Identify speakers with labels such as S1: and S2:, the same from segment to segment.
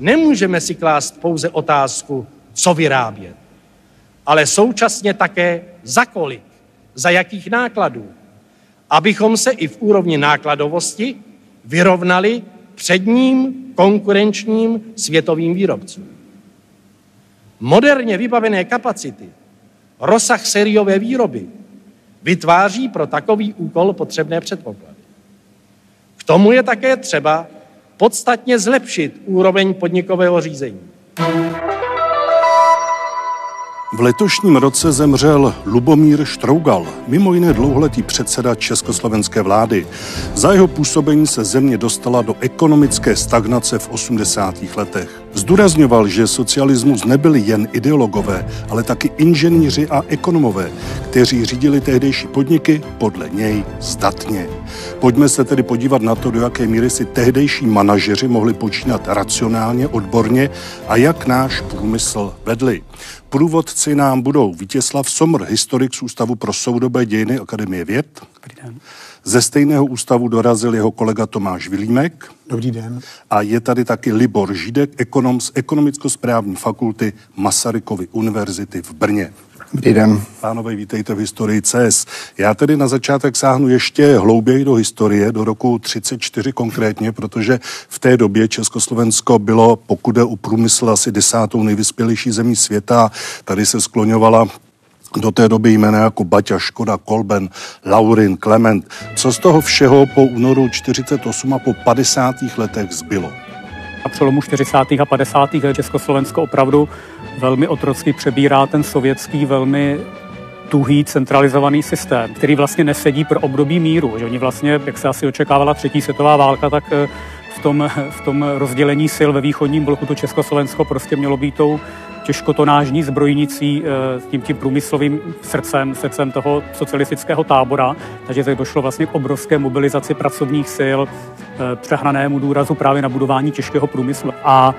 S1: Nemůžeme si klást pouze otázku, co vyrábět, ale současně také za kolik, za jakých nákladů, abychom se i v úrovni nákladovosti vyrovnali předním konkurenčním světovým výrobcům. Moderně vybavené kapacity, rozsah sériové výroby vytváří pro takový úkol potřebné předpoklady. K tomu je také třeba podstatně zlepšit úroveň podnikového řízení.
S2: V letošním roce zemřel Lubomír Štrougal, mimo jiné dlouholetý předseda československé vlády. Za jeho působení se země dostala do ekonomické stagnace v 80. letech. Zdůrazňoval, že socialismus nebyli jen ideologové, ale taky inženýři a ekonomové, kteří řídili tehdejší podniky podle něj zdatně. Pojďme se tedy podívat na to, do jaké míry si tehdejší manažeři mohli počínat racionálně, odborně a jak náš průmysl vedli. Průvodci nám budou Vítězslav Somr, historik z Ústavu pro soudobé dějiny Akademie věd. Dobrý den. Ze stejného ústavu dorazil jeho kolega Tomáš Vilímek.
S3: Dobrý den.
S2: A je tady taky Libor Žídek, ekonom z ekonomicko-správní fakulty Masarykovy univerzity v Brně.
S3: Dobrý den.
S2: Pánové, vítejte v historii CS. Já tedy na začátek sáhnu ještě hlouběji do historie, do roku 34 konkrétně, protože v té době Československo bylo, pokud je o průmysl, asi desátou nejvyspělejší zemí světa. Tady se skloňovala do té doby jména jako Baťa, Škoda, Kolben, Laurin, Klement. Co z toho všeho po únoru 48 a po 50. letech zbylo?
S4: Na přelomu 40. a 50. let Československo opravdu velmi otrocky přebírá ten sovětský velmi tuhý centralizovaný systém, který vlastně nesedí pro období míru. Že oni vlastně, jak se asi očekávala třetí světová válka, tak eh, v tom, v tom rozdělení sil ve východním bloku to Československo prostě mělo být tou těžkotonážní zbrojnicí eh, s tím, tím průmyslovým srdcem, srdcem toho socialistického tábora. Takže zde došlo vlastně k obrovské mobilizaci pracovních sil, přehnanému důrazu právě na budování těžkého průmyslu. A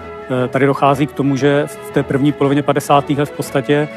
S4: eh, tady dochází k tomu, že v té první polovině 50. let v podstatě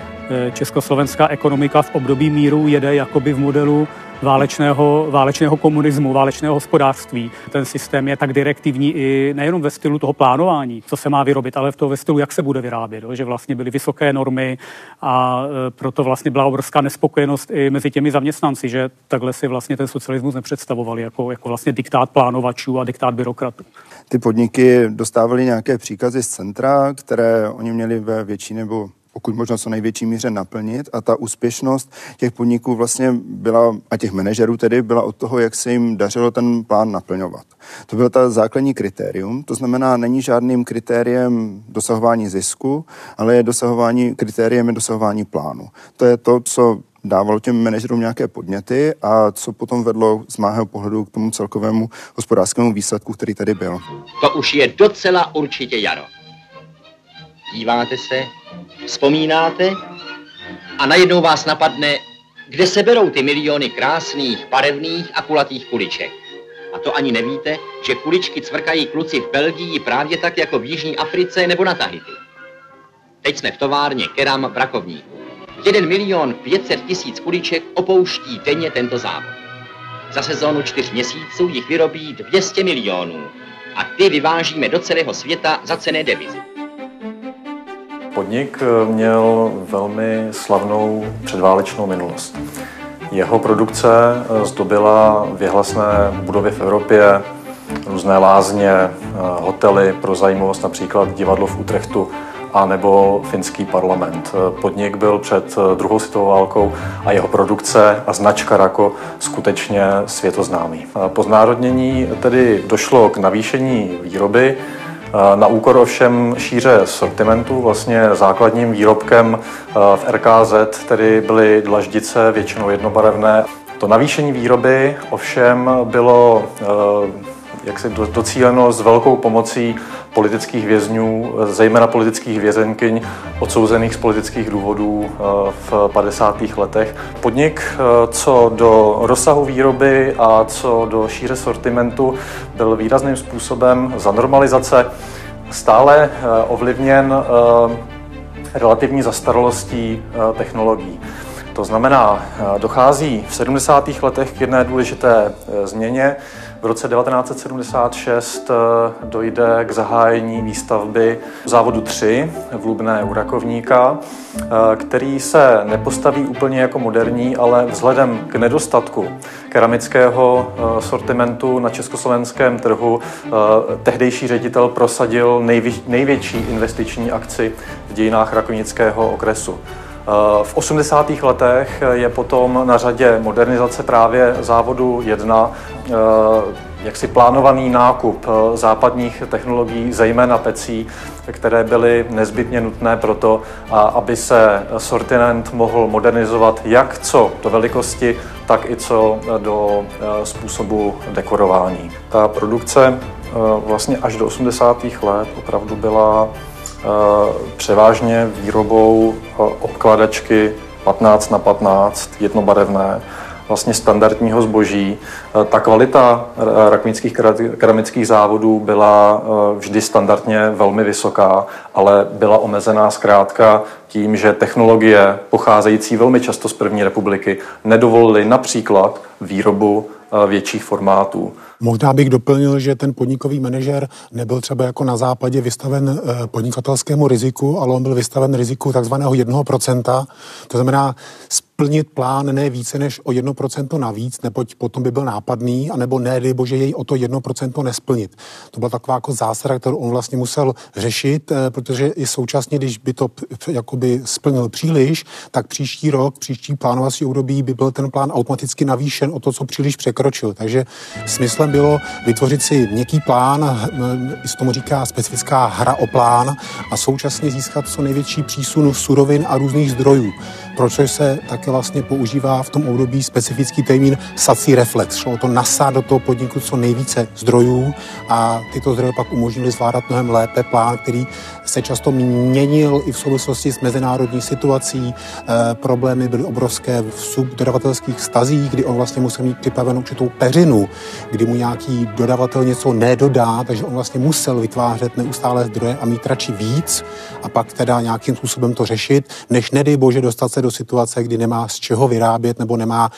S4: československá ekonomika v období míru jede jakoby v modelu válečného, válečného komunismu, válečného hospodářství. Ten systém je tak direktivní i nejenom ve stylu toho plánování, co se má vyrobit, ale v toho ve stylu, jak se bude vyrábět. Že vlastně byly vysoké normy a proto vlastně byla obrovská nespokojenost i mezi těmi zaměstnanci, že takhle si vlastně ten socialismus nepředstavovali jako, jako vlastně diktát plánovačů a diktát byrokratů.
S3: Ty podniky dostávaly nějaké příkazy z centra, které oni měli ve větší nebo pokud možno co největší míře naplnit a ta úspěšnost těch podniků vlastně byla, a těch manažerů tedy, byla od toho, jak se jim dařilo ten plán naplňovat. To bylo ta základní kritérium, to znamená, není žádným kritériem dosahování zisku, ale je dosahování, kritériem je dosahování plánu. To je to, co dávalo těm manažerům nějaké podněty a co potom vedlo z mého pohledu k tomu celkovému hospodářskému výsledku, který tady byl.
S5: To už je docela určitě jaro. Díváte se, vzpomínáte a najednou vás napadne, kde se berou ty miliony krásných, barevných a kulatých kuliček. A to ani nevíte, že kuličky cvrkají kluci v Belgii právě tak jako v Jižní Africe nebo na Tahiti. Teď jsme v továrně Keram v Rakovníku. 1 milion 500 tisíc kuliček opouští denně tento závod. Za sezónu čtyř měsíců jich vyrobí 200 milionů a ty vyvážíme do celého světa za cené devizy.
S6: Podnik eh, měl velmi slavnou předválečnou minulost. Jeho produkce eh, zdobila věhlasné budovy v Evropě, různé lázně, eh, hotely pro zajímavost, například divadlo v Utrechtu a nebo finský parlament. Podnik byl před druhou světovou válkou a jeho produkce a značka Rako skutečně světoznámý. Po znárodnění tedy došlo k navýšení výroby, na úkor ovšem šíře sortimentu, vlastně základním výrobkem v RKZ tedy byly dlaždice, většinou jednobarevné. To navýšení výroby ovšem bylo jak se docíleno s velkou pomocí politických vězňů, zejména politických vězenkyň, odsouzených z politických důvodů v 50. letech. Podnik co do rozsahu výroby a co do šíře sortimentu byl výrazným způsobem za normalizace stále ovlivněn relativní zastaralostí technologií. To znamená, dochází v 70. letech k jedné důležité změně, v roce 1976 eh, dojde k zahájení výstavby závodu 3 v Lubné u Rakovníka, eh, který se nepostaví úplně jako moderní, ale vzhledem k nedostatku keramického eh, sortimentu na československém trhu tehdejší ředitel prosadil největší investiční akci v dějinách rakovnického okresu. V 80. letech je potom na řadě modernizace právě závodu 1, eh, jaksi plánovaný nákup eh, západních technologií, zejména pecí, které byly nezbytně nutné pro to, aby se sortiment mohl modernizovat jak co do velikosti, tak i co do eh, způsobu dekorování. Ta produkce vlastně až do 80. let opravdu byla převážně výrobou eh, obkladačky 15 na 15 jednobarevné, vlastně standardního zboží. Eh, ta kvalita rakvických keramických závodů byla vždy standardně velmi vysoká, ale byla omezená zkrátka tím, že technologie pocházející velmi často z první republiky nedovolily například výrobu větších formátů.
S7: Možná bych doplnil, že ten podnikový manažer nebyl třeba jako na západě vystaven eh, podnikatelskému riziku, ale on byl vystaven riziku takzvaného 1%. To znamená, plnit plán ne více než o 1% navíc, neboť potom by byl nápadný, anebo ne, dej bože, jej o to 1% nesplnit. To byla taková jako zásada, kterou on vlastně musel řešit, eh, protože i současně, když by to jakoby splnil příliš, tak příští rok, příští plánovací období by byl ten plán automaticky navýšen o to, co příliš překročil. Takže smyslem bylo vytvořit si měkký plán, i se tomu říká specifická hra o plán a současně získat co největší přísun surovin a různých zdrojů. Proč se také vlastně používá v tom období specifický termín sací reflex. Šlo o to nasát do toho podniku co nejvíce zdrojů a tyto zdroje pak umožnily zvládat mnohem lépe plán, který se často měnil i v souvislosti s mezinárodní situací. E, problémy byly obrovské v subdodavatelských stazích, kdy on vlastně musel mít připravenou určitou peřinu, kdy mu nějaký dodavatel něco nedodá, takže on vlastně musel vytvářet neustále zdroje a mít radši víc a pak teda nějakým způsobem to řešit, než nedej bože dostat se do situace, kdy nemá z čeho vyrábět nebo nemá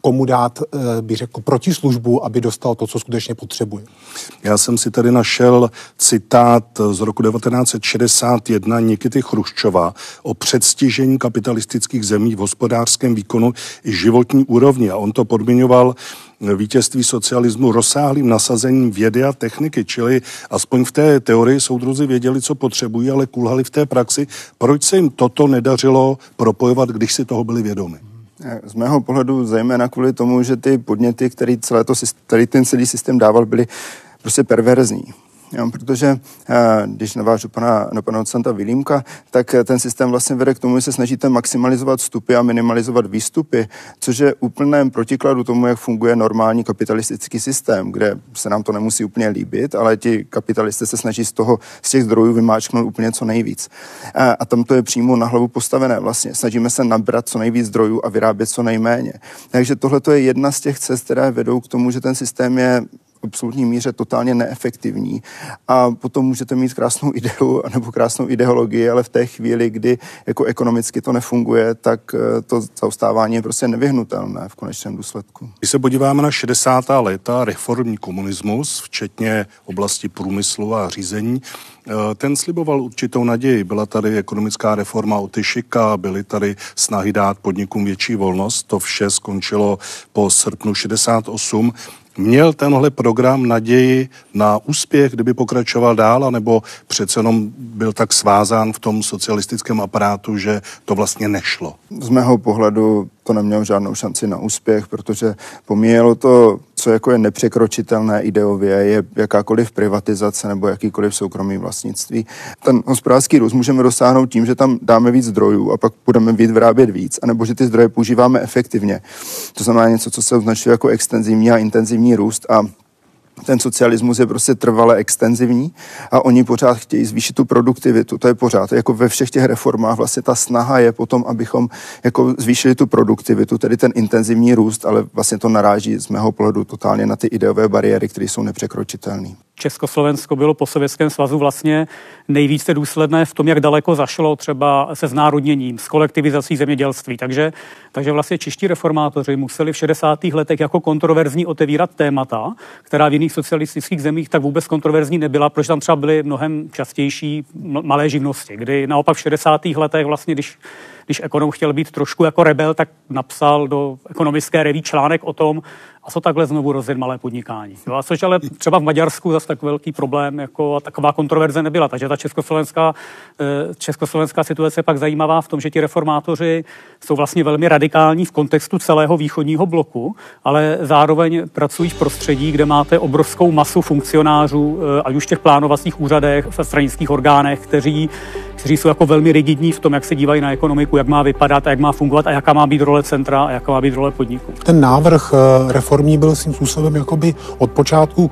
S7: komu dát, eh, bych řekl, protislužbu, aby dostal to, co skutečně potřebuje.
S2: Já jsem si tady našel citát z roku 1961 Nikity Chruščova o předstižení kapitalistických zemí v hospodářském výkonu i životní úrovni. A on to podmiňoval vítězství socialismu rozsáhlým nasazením vědy a techniky, čili aspoň v té teorii soudruzi věděli, co potřebují, ale kulhali v té praxi. Proč se jim toto nedařilo propojovat, když si toho byli vědomi?
S3: Z mého pohledu zejména kvůli tomu, že ty podněty, který, celé to, který ten celý systém dával, byly prostě perverzní. Jo, protože eh, když navážu pana, na pana docenta Vilímka, tak eh, ten systém vlastně vede k tomu, že se snažíte maximalizovat vstupy a minimalizovat výstupy, což je úplném protikladu tomu, jak funguje normální kapitalistický systém, kde se nám to nemusí úplně líbit, ale ti kapitalisté se snaží z toho, z těch zdrojů vymáčknout úplně co nejvíc. A, a tam to je přímo na hlavu postavené vlastně. Snažíme se nabrat co nejvíc zdrojů a vyrábět co nejméně. Takže tohle je jedna z těch cest, které vedou k tomu, že ten systém je absolutní míře totálně neefektivní. A potom můžete mít krásnou ideu nebo krásnou ideologii, ale v té chvíli, kdy jako ekonomicky to nefunguje, tak eh, to zaostávání je prostě nevyhnutelné v konečném důsledku.
S2: Když se podíváme na 60. léta, reformní komunismus, včetně oblasti průmyslu a řízení, eh, ten sliboval určitou naději. Byla tady ekonomická reforma Otyšika, byly tady snahy dát podnikům větší volnost. To vše skončilo po srpnu 68. Měl tenhle program naději na úspěch, kdyby pokračoval dál, anebo přece jenom byl tak svázán v tom socialistickém aparátu, že to vlastně nešlo?
S3: Z mého pohledu to nemělo žádnou šanci na úspěch, protože pomíjelo to, co jako je nepřekročitelné ideově, je jakákoliv privatizace nebo jakýkoliv soukromý vlastnictví. Ten hospodářský růst můžeme dosáhnout tím, že tam dáme víc zdrojů a pak budeme víc vyrábět víc, anebo že ty zdroje používáme efektivně. To znamená něco, co se označuje jako extenzivní a intenzivní růst a ten socialismus je prostě trvale extenzivní a oni pořád chtějí zvýšit tu produktivitu. To je pořád, jako ve všech těch reformách vlastně ta snaha je potom, abychom jako zvýšili tu produktivitu, tedy ten intenzivní růst, ale vlastně to naráží z mého pohledu totálně na ty ideové bariéry, které jsou nepřekročitelné.
S4: Československo bylo po Sovětském svazu vlastně nejvíce důsledné v tom, jak daleko zašlo třeba se znárodněním, s kolektivizací zemědělství. Takže, takže vlastně čeští reformátoři museli v 60. letech jako kontroverzní otevírat témata, která v jiných socialistických zemích tak vůbec kontroverzní nebyla, protože tam třeba byly mnohem častější malé živnosti, kdy naopak v 60. letech vlastně, když když ekonom chtěl být trošku jako rebel, tak napsal do ekonomické reví článek o tom, a co takhle znovu rozjet malé podnikání. Jo, a což ale třeba v Maďarsku zase tak velký problém, jako a taková kontroverze nebyla. Takže ta československá, eh, československá situace je pak zajímavá v tom, že ti reformátoři jsou vlastně velmi radikální v kontextu celého východního bloku, ale zároveň pracují v prostředí, kde máte obrovskou masu funkcionářů, eh, ať už v těch plánovacích úřadech, v stranických orgánech, kteří, kteří jsou jako velmi rigidní v tom, jak se dívají na ekonomiku, jak má vypadat a jak má fungovat a jaká má být role centra a jaká má být role podniku.
S7: Ten návrh eh, reformní byl svým způsobem jakoby od počátku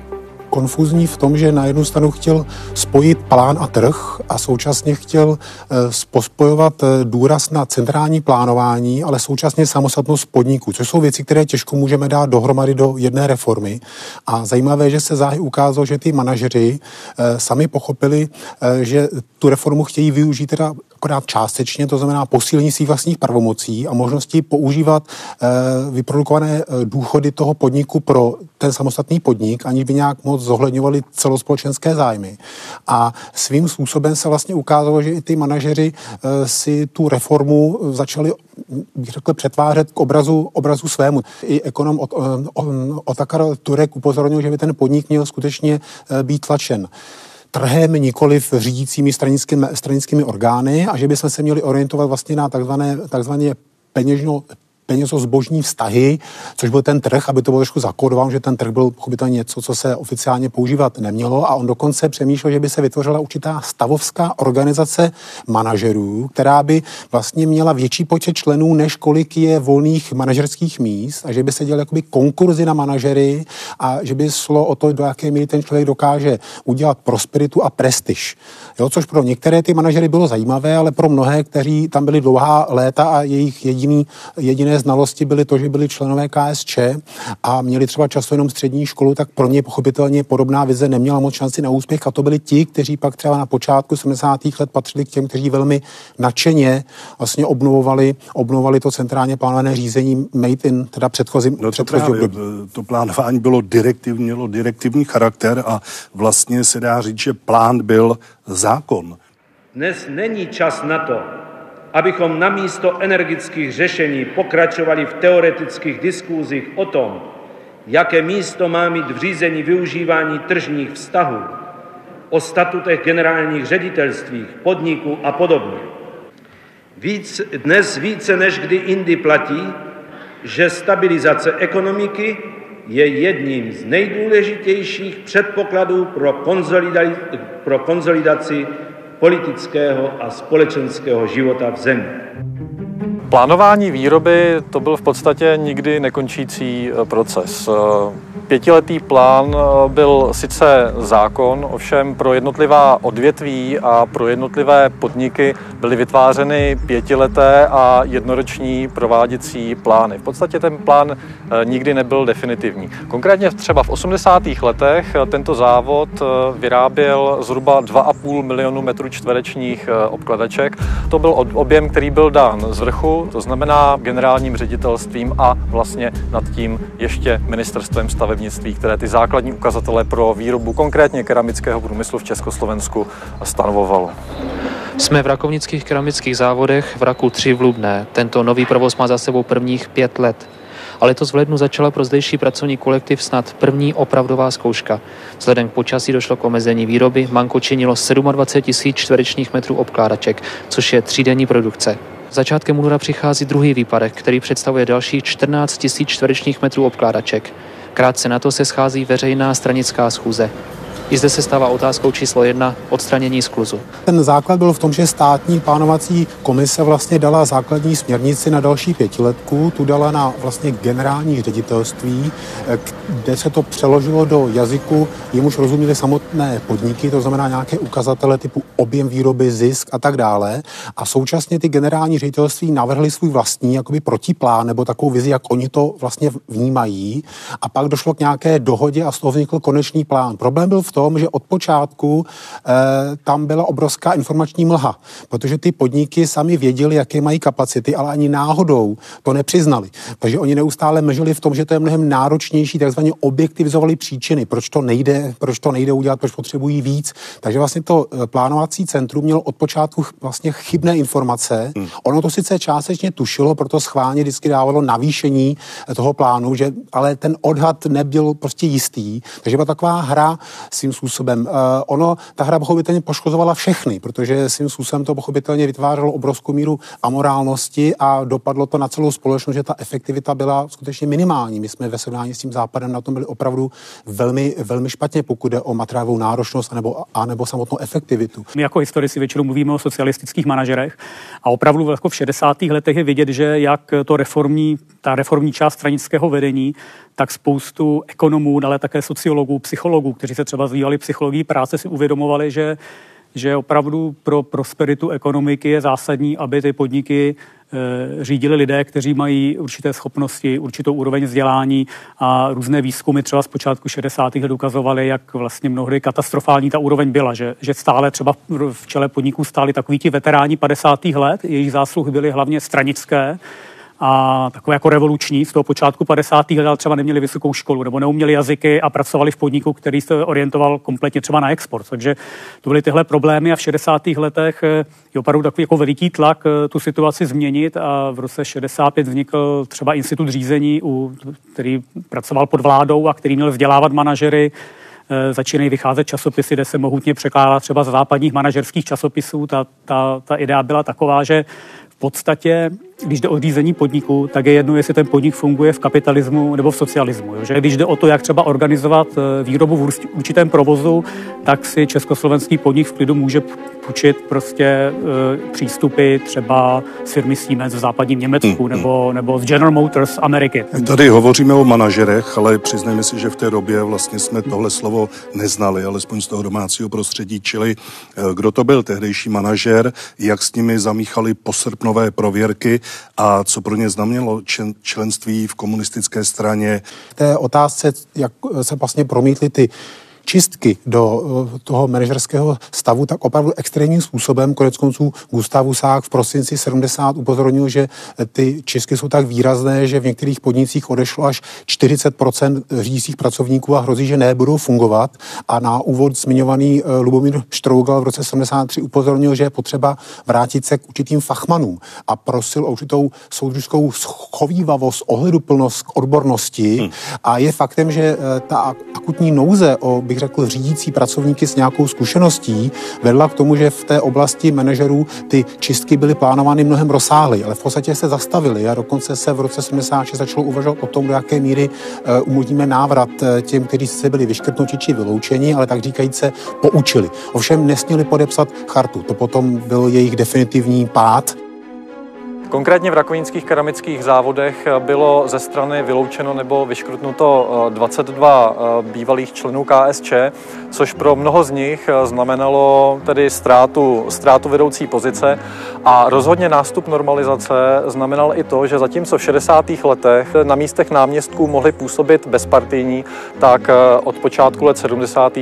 S7: konfuzní v tom, že na jednu stranu chtěl spojit plán a trh a současně chtěl eh, pospojovat eh, důraz na centrální plánování, ale současně samostatnost podniků, což jsou věci, které těžko můžeme dát dohromady do jedné reformy. A zajímavé, že se záhy ukázalo, že ty manažeři sami pochopili, že tu reformu chtějí využít teda akorát částečně, to znamená posílení svých vlastních pravomocí a možnosti používat vyprodukované eh, důchody toho podniku pro ten samostatný podnik, aniž by nějak moc zohledňovali celospolečenské zájmy. A svým způsobem se vlastně ukázalo, že i ty manažeři e, si tu reformu začali bych řekl, přetvářet k obrazu, obrazu svému. I ekonom Otakar Turek upozornil, že by ten podnik měl skutečně být tlačen trhem, nikoli v řídícími stranickými, stranickými orgány a že bychom se měli orientovat vlastně na takzvané, takzvané peněžno, penězozbožní vztahy, což byl ten trh, aby to bylo trošku zakódováno, že ten trh byl pochopitelně něco, co se oficiálně používat nemělo a on dokonce přemýšlel, že by se vytvořila určitá stavovská organizace manažerů, která by vlastně měla větší počet členů, než kolik je volných manažerských míst a že by se dělali jakoby konkurzy na manažery a že by šlo o to, do jaké míry ten člověk dokáže udělat prosperitu a prestiž. Jo, což pro některé ty manažery bylo zajímavé, ale pro mnohé, kteří tam byli dlouhá léta a jejich jediný, jediné znalosti byly to, že byli členové KSČ a měli třeba často jenom střední školu, tak pro ně pochopitelně podobná vize neměla moc šanci na úspěch a to byli ti, kteří pak třeba na počátku 70. let patřili k těm, kteří velmi nadšeně vlastně obnovovali, obnovovali to centrálně plánované řízení made in teda předchozím,
S2: no to předchozí právě, To plánování bylo direktiv, mělo direktivní charakter a vlastně se dá říct, že plán byl zákon.
S8: Dnes není čas na to, abychom namísto energických řešení pokračovali v teoretických diskuzích o tom, jaké místo má mít v řízení využívání tržních vztahů, o statutech generálních ředitelstvích, podniků a podobně. Víc, dnes více než kdy jindy platí, že stabilizace ekonomiky je jedním z nejdůležitějších předpokladů pro, pro konzolidaci politického a společenského života v zemi.
S9: Plánování výroby to byl v podstatě nikdy nekončící eh, proces. Pětiletý plán eh, byl sice zákon, ovšem pro jednotlivá odvětví a pro jednotlivé podniky byly vytvářeny pětileté a jednoroční prováděcí plány. V podstatě ten plán eh, nikdy nebyl definitivní. Konkrétně třeba v 80. letech eh, tento závod vyráběl zhruba 2,5 milionu metrů čtverečních obkladaček. To byl objem, který byl dán z vrchu, to znamená generálním ředitelstvím a vlastně nad tím ještě ministerstvem staveb stavebnictví, které ty základní ukazatele pro výrobu konkrétně keramického průmyslu v Československu stanovovalo.
S10: Jsme v rakovnických keramických závodech v Raku 3 v Lubné. Tento nový provoz má za sebou prvních pět let. Ale to v lednu začala pro zdejší pracovní kolektiv snad první opravdová zkouška. Vzhledem k počasí došlo k omezení výroby, manko činilo 27 tisíc čtverečních metrů obkládaček, což je třídenní produkce. Začátkem února přichází druhý výpadek, který představuje další 14 tisíc čtverečních metrů obkládaček. Krátce na to se schází veřejná stranická schůze. I zde se stává otázkou číslo jedna odstranění skluzu.
S7: Ten základ byl v tom, že státní plánovací komise vlastně dala základní směrnici na další pětiletku, tu dala na vlastně generální ředitelství, kde se to přeložilo do jazyku, jemuž rozuměli samotné podniky, to znamená nějaké ukazatele typu objem výroby, zisk a tak dále. A současně ty generální ředitelství navrhly svůj vlastní jakoby protiplán nebo takovou vizi, jak oni to vlastně vnímají. A pak došlo k nějaké dohodě a z toho vznikl konečný plán. Problém byl v tom, že od počátku eh, tam byla obrovská informační mlha, protože ty podniky sami věděli, jaké mají kapacity, ale ani náhodou to nepřiznali. Takže oni neustále mlžili v tom, že to je mnohem náročnější, takzvaně objektivizovali příčiny, proč to nejde, proč to nejde udělat, proč potřebují víc. Takže vlastně to eh, plánovací centrum mělo od počátku vlastně chybné informace. Hmm. Ono to sice částečně tušilo, proto schválně vždycky dávalo navýšení toho plánu, že, ale ten odhad nebyl prostě jistý. Takže byla taková hra svým způsobem. Uh, ono, ta hra pochopitelně poškozovala všechny, protože svým způsobem to pochopitelně vytvářelo obrovskou míru amorálnosti a dopadlo to na celou společnost, že ta efektivita byla skutečně minimální. My jsme ve srovnání s tím západem na tom byli opravdu velmi, velmi špatně, pokud jde o materiálovou náročnost anebo, anebo samotnou efektivitu.
S4: My jako historici většinou mluvíme o socialistických manažerech a opravdu jako v 60. letech je vidět, že jak to reformní, ta reformní část stranického vedení tak spoustu ekonomů, ale také sociologů, psychologů, kteří se třeba zvíjali psychologií práce, si uvědomovali, že že opravdu pro prosperitu ekonomiky je zásadní, aby ty podniky e, řídili lidé, kteří mají určité schopnosti, určitou úroveň vzdělání a různé výzkumy třeba z počátku 60. let ukazovaly, jak vlastně mnohdy katastrofální ta úroveň byla, že, že stále třeba v čele podniků stáli takoví ti veteráni 50. let, jejich zásluhy byly hlavně stranické, a takové jako revoluční z toho počátku 50. let třeba neměli vysokou školu nebo neuměli jazyky a pracovali v podniku, který se orientoval kompletně třeba na export. Takže to byly tyhle problémy a v 60. letech eh, je opravdu takový jako veliký tlak eh, tu situaci změnit a v roce 65 vznikl třeba institut řízení, který pracoval pod vládou a který měl vzdělávat manažery eh, začínají vycházet časopisy, kde se mohutně překládá třeba z západních manažerských časopisů. Ta, ta, ta idea byla taková, že v podstatě když jde o řízení podniku, tak je jedno, jestli ten podnik funguje v kapitalismu nebo v socialismu. Jo? Že když jde o to, jak třeba organizovat eh, výrobu v určitém provozu, tak si československý podnik v klidu může půjčit prostě e, přístupy třeba s firmy Siemens v západním Německu mm, nebo, nebo z General Motors Ameriky.
S2: Tady hovoříme o manažerech, ale přiznejme si, že v té době vlastně jsme tohle slovo neznali, alespoň z toho domácího prostředí, čili eh, kdo to byl tehdejší manažer, jak s nimi zamíchali posrpnové prověrky a co pro ně znamenalo členství v komunistické straně.
S7: V té otázce, jak se vlastně promítly ty čistky do eh, toho manažerského stavu, tak opravdu extrémním způsobem. Konec konců Gustav Husák v prosinci 70 upozornil, že ty čistky jsou tak výrazné, že v některých podnicích odešlo až 40% řídících pracovníků a hrozí, že nebudou fungovat. A na úvod zmiňovaný eh, Lubomír Štrougal v roce 73 upozornil, že je potřeba vrátit se k určitým fachmanům a prosil o určitou soudružskou schovývavost, ohleduplnost k odbornosti. Hmm. A je faktem, že eh, ta akutní nouze o bych řekl, řídící pracovníky s nějakou zkušeností vedla k tomu, že v té oblasti manažerů ty čistky byly plánovány mnohem rozsáhly, ale v podstatě se zastavily a dokonce se v roce 76 začalo uvažovat o tom, do jaké míry uh, umožníme návrat eh, těm, kteří se byli vyškrtnuti či vyloučeni, ale tak říkajíc se poučili. Ovšem nesměli podepsat chartu. To potom byl jejich definitivní pád
S9: Konkrétně v rakovnických keramických závodech bylo ze strany vyloučeno nebo vyškrtnuto 22 eh, eh, bývalých členů KSČ, což pro mnoho z nich eh, znamenalo tedy ztrátu, ztrátu vedoucí pozice a rozhodně nástup normalizace znamenal i to, že zatímco v 60. letech na místech náměstků mohli působit bezpartijní, tak od počátku let 70.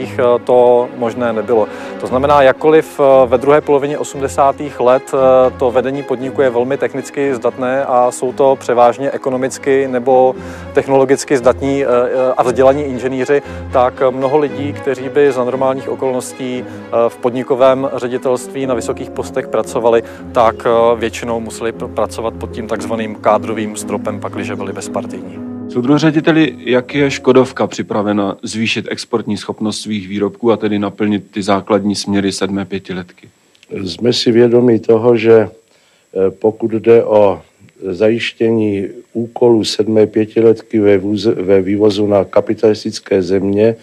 S9: to možné nebylo. To znamená, jakkoliv ve druhé polovině 80. let to vedení podniku je velmi technické, technicky zdatné a jsou to převážně ekonomicky nebo technologicky zdatní eh, eh, a vzdělaní inženýři, tak mnoho lidí, kteří by za normálních okolností eh, v podnikovém ředitelství na vysokých postech pracovali, tak většinou museli pracovat pod tím takzvaným kádrovým stropem, pakliže byli bezpartijní.
S11: Soudru řediteli, jak je Škodovka připravena zvýšit exportní schopnost svých výrobků a tedy naplnit ty základní směry sedmé pětiletky?
S12: Jsme si vědomi toho, že pokud jde o zajištění úkolů sedmé pětiletky ve, vůz, ve vývozu na kapitalistické země,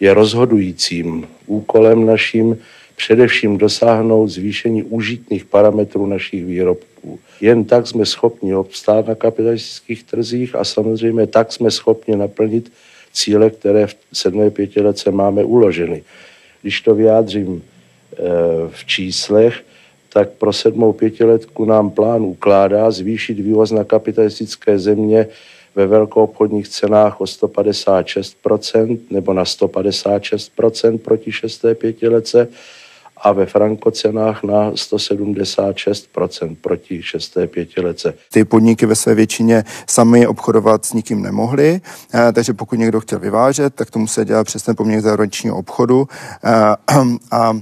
S12: je rozhodujícím úkolem naším především dosáhnout zvýšení užitných parametrů našich výrobků. Jen tak jsme schopni obstát na kapitalistických trzích a samozřejmě tak jsme schopni naplnit cíle, které v sedmé pětiletce máme uloženy. Když to vyjádřím eh, v číslech, tak pro sedmou pětiletku nám plán ukládá zvýšit vývoz na kapitalistické země ve velkoobchodních cenách o 156% nebo na 156% proti šesté pětiletce a ve frankocenách na 176% proti šesté pětilece.
S3: Ty podniky ve své většině sami obchodovat s nikým nemohly, eh, takže pokud někdo chtěl vyvážet, tak to musel dělat přes ten poměr zahraničního obchodu eh, a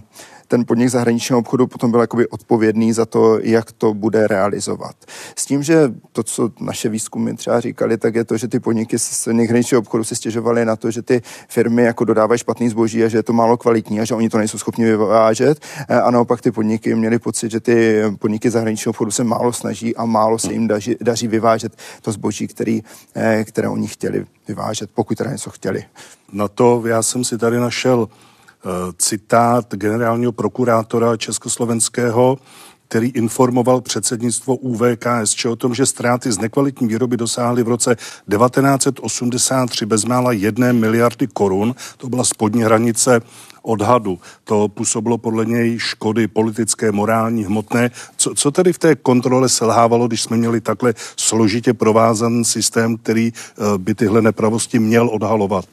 S3: ten podnik zahraničního obchodu potom byl jakoby odpovědný za to, jak to bude realizovat. S tím, že to, co naše výzkumy třeba říkali, tak je to, že ty podniky z zahraničního obchodu se stěžovaly na to, že ty firmy jako dodávají špatný zboží a že je to málo kvalitní a že oni to nejsou schopni vyvážet. A naopak ty podniky měly pocit, že ty podniky zahraničního obchodu se málo snaží a málo se jim daří, daří vyvážet to zboží, který, eh, které oni chtěli vyvážet, pokud teda něco chtěli.
S2: Na to já jsem si tady našel citát generálního prokurátora československého, který informoval předsednictvo UVKSČ o tom, že ztráty z nekvalitní výroby dosáhly v roce 1983 bezmála jedné miliardy korun. To byla spodní hranice odhadu. To působilo podle něj škody politické, morální, hmotné. Co, co tedy v té kontrole selhávalo, když jsme měli takhle složitě provázaný systém, který eh, by tyhle nepravosti měl odhalovat?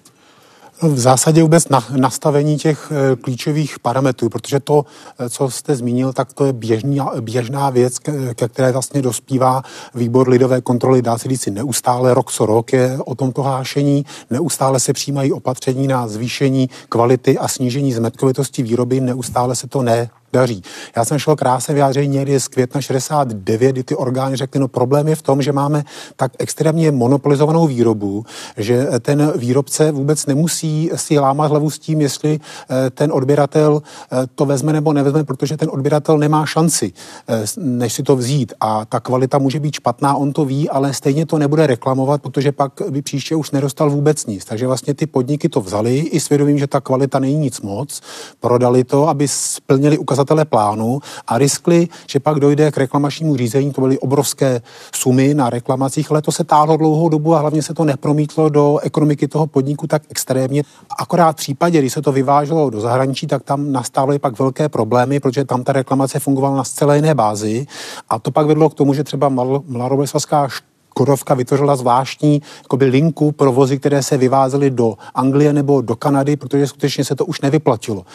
S7: V zásadě vůbec na, nastavení těch e, klíčových parametrů, protože to, e, co jste zmínil, tak to je běžný, běžná věc, ke, které vlastně dospívá výbor lidové kontroly, dá se říct neustále, rok co rok je o tomto hášení, neustále se přijímají opatření na zvýšení kvality a snížení zmetkovitosti výroby, neustále se to ne daří. Já jsem šel krásně vyjádření někdy z května 69, kdy ty orgány řekly, no problém je v tom, že máme tak extrémně monopolizovanou výrobu, že ten výrobce vůbec nemusí si lámat hlavu s tím, jestli eh, ten odběratel eh, to vezme nebo nevezme, protože ten odběratel nemá šanci, eh, než si to vzít. A ta kvalita může být špatná, on to ví, ale stejně to nebude reklamovat, protože pak by příště už nedostal vůbec nic. Takže vlastně ty podniky to vzali i svědomím, že ta kvalita není nic moc, prodali to, aby splnili ukazatele ukazatele plánu a riskli, že pak dojde k reklamačnímu řízení. To byly obrovské sumy na reklamacích, ale to se táhlo dlouhou dobu a hlavně se to nepromítlo do ekonomiky toho podniku tak extrémně. Akorát v případě, kdy se to vyváželo do zahraničí, tak tam nastávaly pak velké problémy, protože tam ta reklamace fungovala na zcela jiné bázi a to pak vedlo k tomu, že třeba Mlaroveslská Kodovka vytvořila zvláštní jakoby, linku pro vozy, které se vyvázely do Anglie nebo do Kanady, protože skutečně se to už nevyplatilo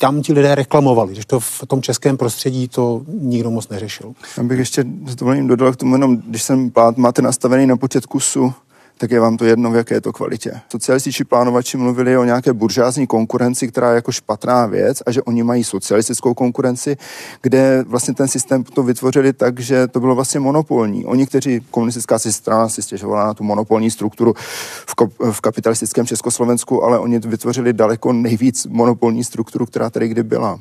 S7: tam ti lidé reklamovali, když to v tom českém prostředí to nikdo moc neřešil.
S3: Já bych ještě s dovolením dodal k tomu jenom, když jsem plát máte nastavený na počet kusů, tak je vám to jedno, v jaké je to kvalitě. Socialističtí plánovači mluvili o nějaké buržázní konkurenci, která je jako špatná věc a že oni mají socialistickou konkurenci, kde vlastně ten systém to vytvořili tak, že to bylo vlastně monopolní. Oni, kteří komunistická si strana si stěžovala na tu monopolní strukturu v, ko- v kapitalistickém Československu, ale oni vytvořili daleko nejvíc monopolní strukturu, která tady kdy byla.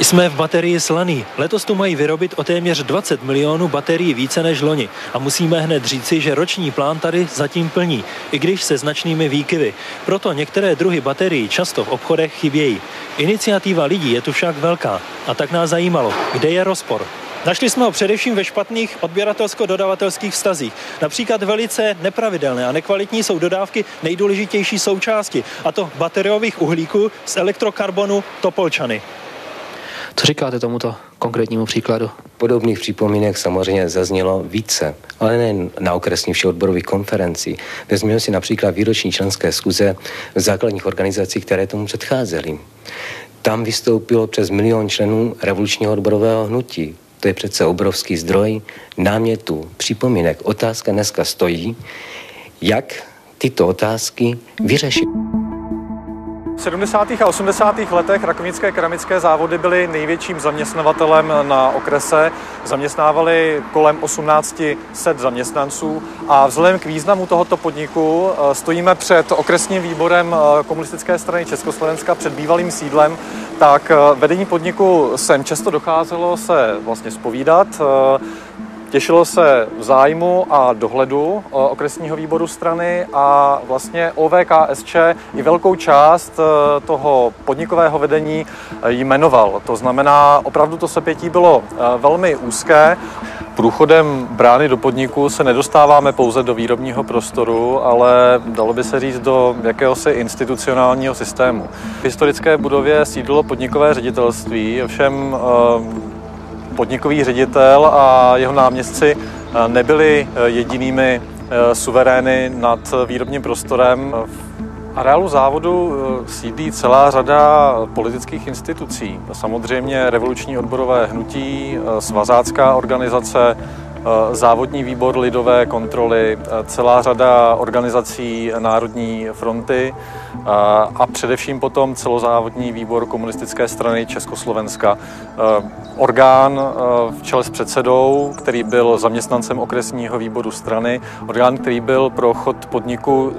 S13: Jsme v baterii slaný. Letos tu mají vyrobit o téměř 20 milionů baterií více než loni. A musíme hned říci, že roční plán tady zatím zatím plní, i když se značnými výkyvy. Proto některé druhy baterií často v obchodech chybějí. Iniciativa lidí je tu však velká a tak nás zajímalo, kde je rozpor. Našli jsme ho především ve špatných odběratelsko-dodavatelských vztazích. Například velice nepravidelné a nekvalitní jsou dodávky nejdůležitější součásti, a to bateriových uhlíků z elektrokarbonu Topolčany.
S10: Co říkáte tomuto konkrétnímu příkladu?
S14: Podobných připomínek samozřejmě zaznělo více, ale nejen na okresní všeodborových konferencí. Vezměme si například výroční členské zkuze v základních organizacích, které tomu předcházely. Tam vystoupilo přes milion členů revolučního odborového hnutí. To je přece obrovský zdroj námětů, připomínek. Otázka dneska stojí, jak tyto otázky vyřešit.
S6: V 70. a 80. letech rakovnické keramické závody byly největším zaměstnavatelem na okrese. Zaměstnávali kolem 1800 zaměstnanců a vzhledem k významu tohoto podniku eh, stojíme před okresním výborem eh, komunistické strany Československa před bývalým sídlem, tak eh, vedení podniku sem často docházelo se vlastně spovídat Těšilo se zájmu a dohledu okresního výboru strany a vlastně OVKSČ i velkou část e, toho podnikového vedení jmenoval. To znamená, opravdu to sepětí bylo velmi úzké. Průchodem brány do podniku se nedostáváme pouze do výrobního prostoru, ale dalo by se říct do jakéhosi institucionálního systému. V historické budově sídlo podnikové ředitelství, ovšem eh, podnikový ředitel a jeho náměstci eh, nebyli eh, jedinými suverény nad výrobním prostorem. V areálu závodu sídlí celá řada politických institucí. Samozřejmě revoluční odborové hnutí, svazácká organizace, Eh, závodní výbor lidové kontroly, eh, celá řada organizací Národní fronty eh, a především potom celozávodní výbor komunistické strany Československa. Orgán v čele s předsedou, který byl zaměstnancem okresního výboru strany, orgán, který byl pro chod podniku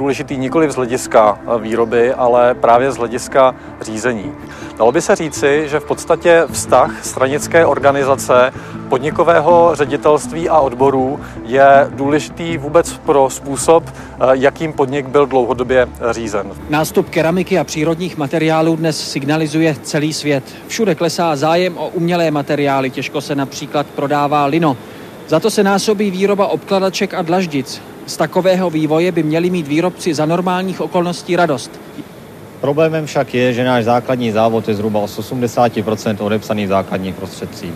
S6: důležitý nikoli z hlediska výroby, ale právě z hlediska řízení. Dalo by se říci, že v podstatě vztah stranické organizace, podnikového ředitelství a odborů je důležitý vůbec pro způsob, jakým podnik byl dlouhodobě řízen.
S15: Nástup keramiky a přírodních materiálů dnes signalizuje celý svět. Všude klesá zájem o umělé materiály, těžko se například prodává lino. Za to se násobí výroba obkladaček a dlaždic. Z takového vývoje by měli mít výrobci za normálních okolností radost.
S16: Problémem však je, že náš základní závod je zhruba o 80% odepsaný v základních prostředcích.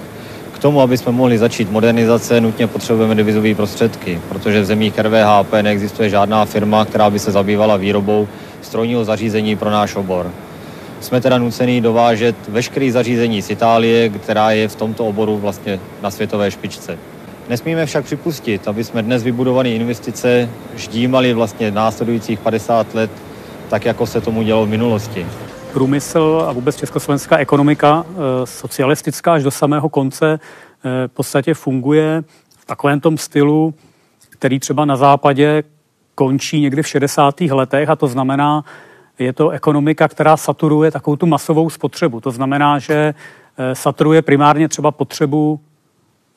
S16: K tomu, aby jsme mohli začít modernizace, nutně potřebujeme devizové prostředky, protože v zemích RVHP neexistuje žádná firma, která by se zabývala výrobou strojního zařízení pro náš obor. Jsme teda nuceni dovážet veškeré zařízení z Itálie, která je v tomto oboru vlastně na světové špičce. Nesmíme však připustit, aby jsme dnes vybudované investice ždímali vlastně následujících 50 let, tak jako se tomu dělo v minulosti.
S4: Průmysl a vůbec československá ekonomika, eh, socialistická až do samého konce, eh, v podstatě funguje v takovém tom stylu, který třeba na západě končí někdy v 60. letech a to znamená, je to ekonomika, která saturuje takovou tu masovou spotřebu. To znamená, že eh, saturuje primárně třeba potřebu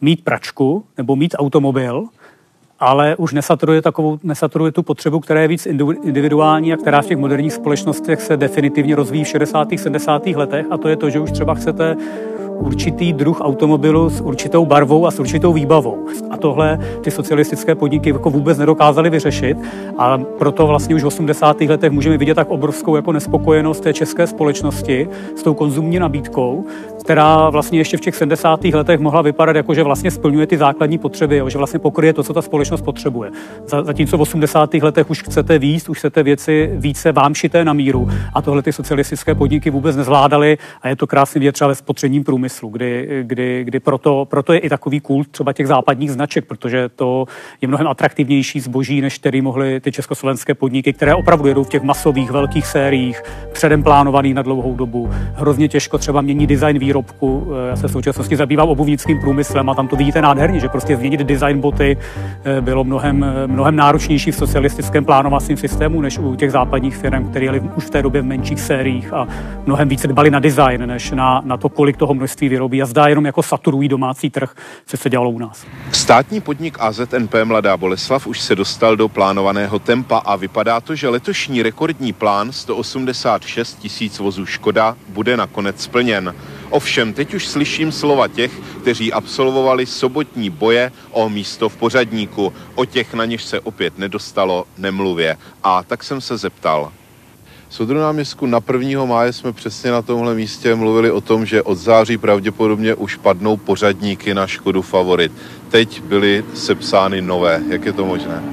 S4: mít pračku nebo mít automobil, ale už nesaturuje, takovou, nesaturuje tu potřebu, která je víc individuální a která v těch moderních společnostech se definitivně rozvíjí v 60. 70. letech a to je to, že už třeba chcete určitý druh automobilu s určitou barvou a s určitou výbavou. A tohle ty socialistické podniky jako vůbec nedokázaly vyřešit a proto vlastně už v 80. letech můžeme vidět tak obrovskou jako nespokojenost té české společnosti s tou konzumní nabídkou, která vlastně ještě v těch 70. letech mohla vypadat jako, že vlastně splňuje ty základní potřeby, že vlastně pokryje to, co ta společnost potřebuje. Zatímco v 80. letech už chcete víc, už chcete věci více vám šité na míru a tohle ty socialistické podniky vůbec nezvládaly a je to krásný věc třeba ve spotřebním průmyslu, kdy, kdy, kdy proto, proto, je i takový kult třeba těch západních značek, protože to je mnohem atraktivnější zboží, než který mohly ty československé podniky, které opravdu jedou v těch masových velkých sériích, předem plánovaných na dlouhou dobu. Hrozně těžko třeba mění design výrobky výrobku. Eh, já se v současnosti zabývám obuvnickým průmyslem a tam to vidíte nádherně, že prostě změnit design boty eh, bylo mnohem, eh, mnohem náročnější v socialistickém plánovacím systému, než u těch západních firm, které jeli už v té době v menších sériích a mnohem více dbali na design, než na, na to, kolik toho množství vyrobí a zdá jenom jako saturují domácí trh, co se dělalo u nás.
S17: Státní podnik AZNP Mladá Boleslav už se dostal do plánovaného tempa a vypadá to, že letošní rekordní plán 186 tisíc vozů Škoda bude nakonec splněn. Ovšem, teď už slyším slova těch, kteří absolvovali sobotní boje o místo v pořadníku. O těch, na něž se opět nedostalo, nemluvě. A tak jsem se zeptal.
S18: Soudru náměstku na 1. máje jsme přesně na tomhle místě mluvili o tom, že od září pravděpodobně už padnou pořadníky na Škodu Favorit. Teď byly sepsány nové. Jak je to možné?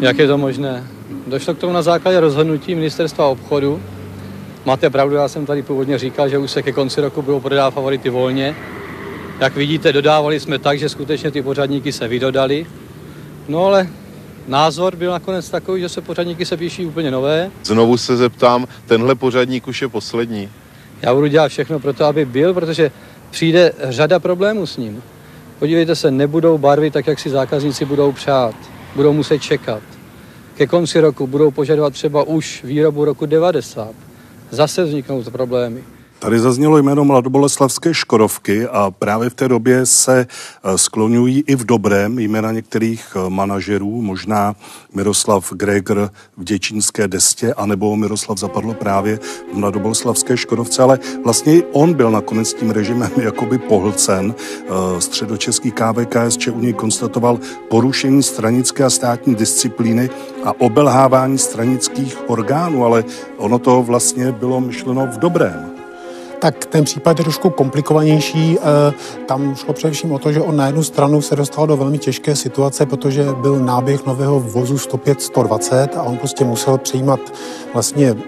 S19: Jak je to možné? Došlo k tomu na základě rozhodnutí ministerstva obchodu, Máte pravdu, já jsem tady původně říkal, že už se ke konci roku budou prodávat favority volně. Jak vidíte, dodávali jsme tak, že skutečně ty pořadníky se vydodali. No ale názor byl nakonec takový, že se pořadníky se píší úplně nové.
S18: Znovu se zeptám, tenhle pořadník už je poslední.
S19: Já budu dělat všechno pro to, aby byl, protože přijde řada problémů s ním. Podívejte se, nebudou barvy tak, jak si zákazníci budou přát. Budou muset čekat. Ke konci roku budou požadovat třeba už výrobu roku 90 zase vzniknou problémy.
S2: Tady zaznělo jméno mladoboleslavské Škodovky a právě v té době se eh, skloňují i v dobrém jména některých eh, manažerů, možná Miroslav Greger v Děčínské destě, anebo Miroslav Zapadlo právě v mladoboleslavské Škodovce, ale vlastně i on byl nakonec tím režimem jakoby pohlcen. Eh, středočeský KVKSČ u něj konstatoval porušení stranické a státní disciplíny a obelhávání stranických orgánů, ale ono to vlastně bylo myšleno v dobrém
S7: tak ten případ je trošku komplikovanější. Eh, tam šlo především o to, že on na jednu stranu se dostal do velmi těžké situace, protože byl náběh nového vozu 105-120 a on prostě musel přijímat vlastně eh,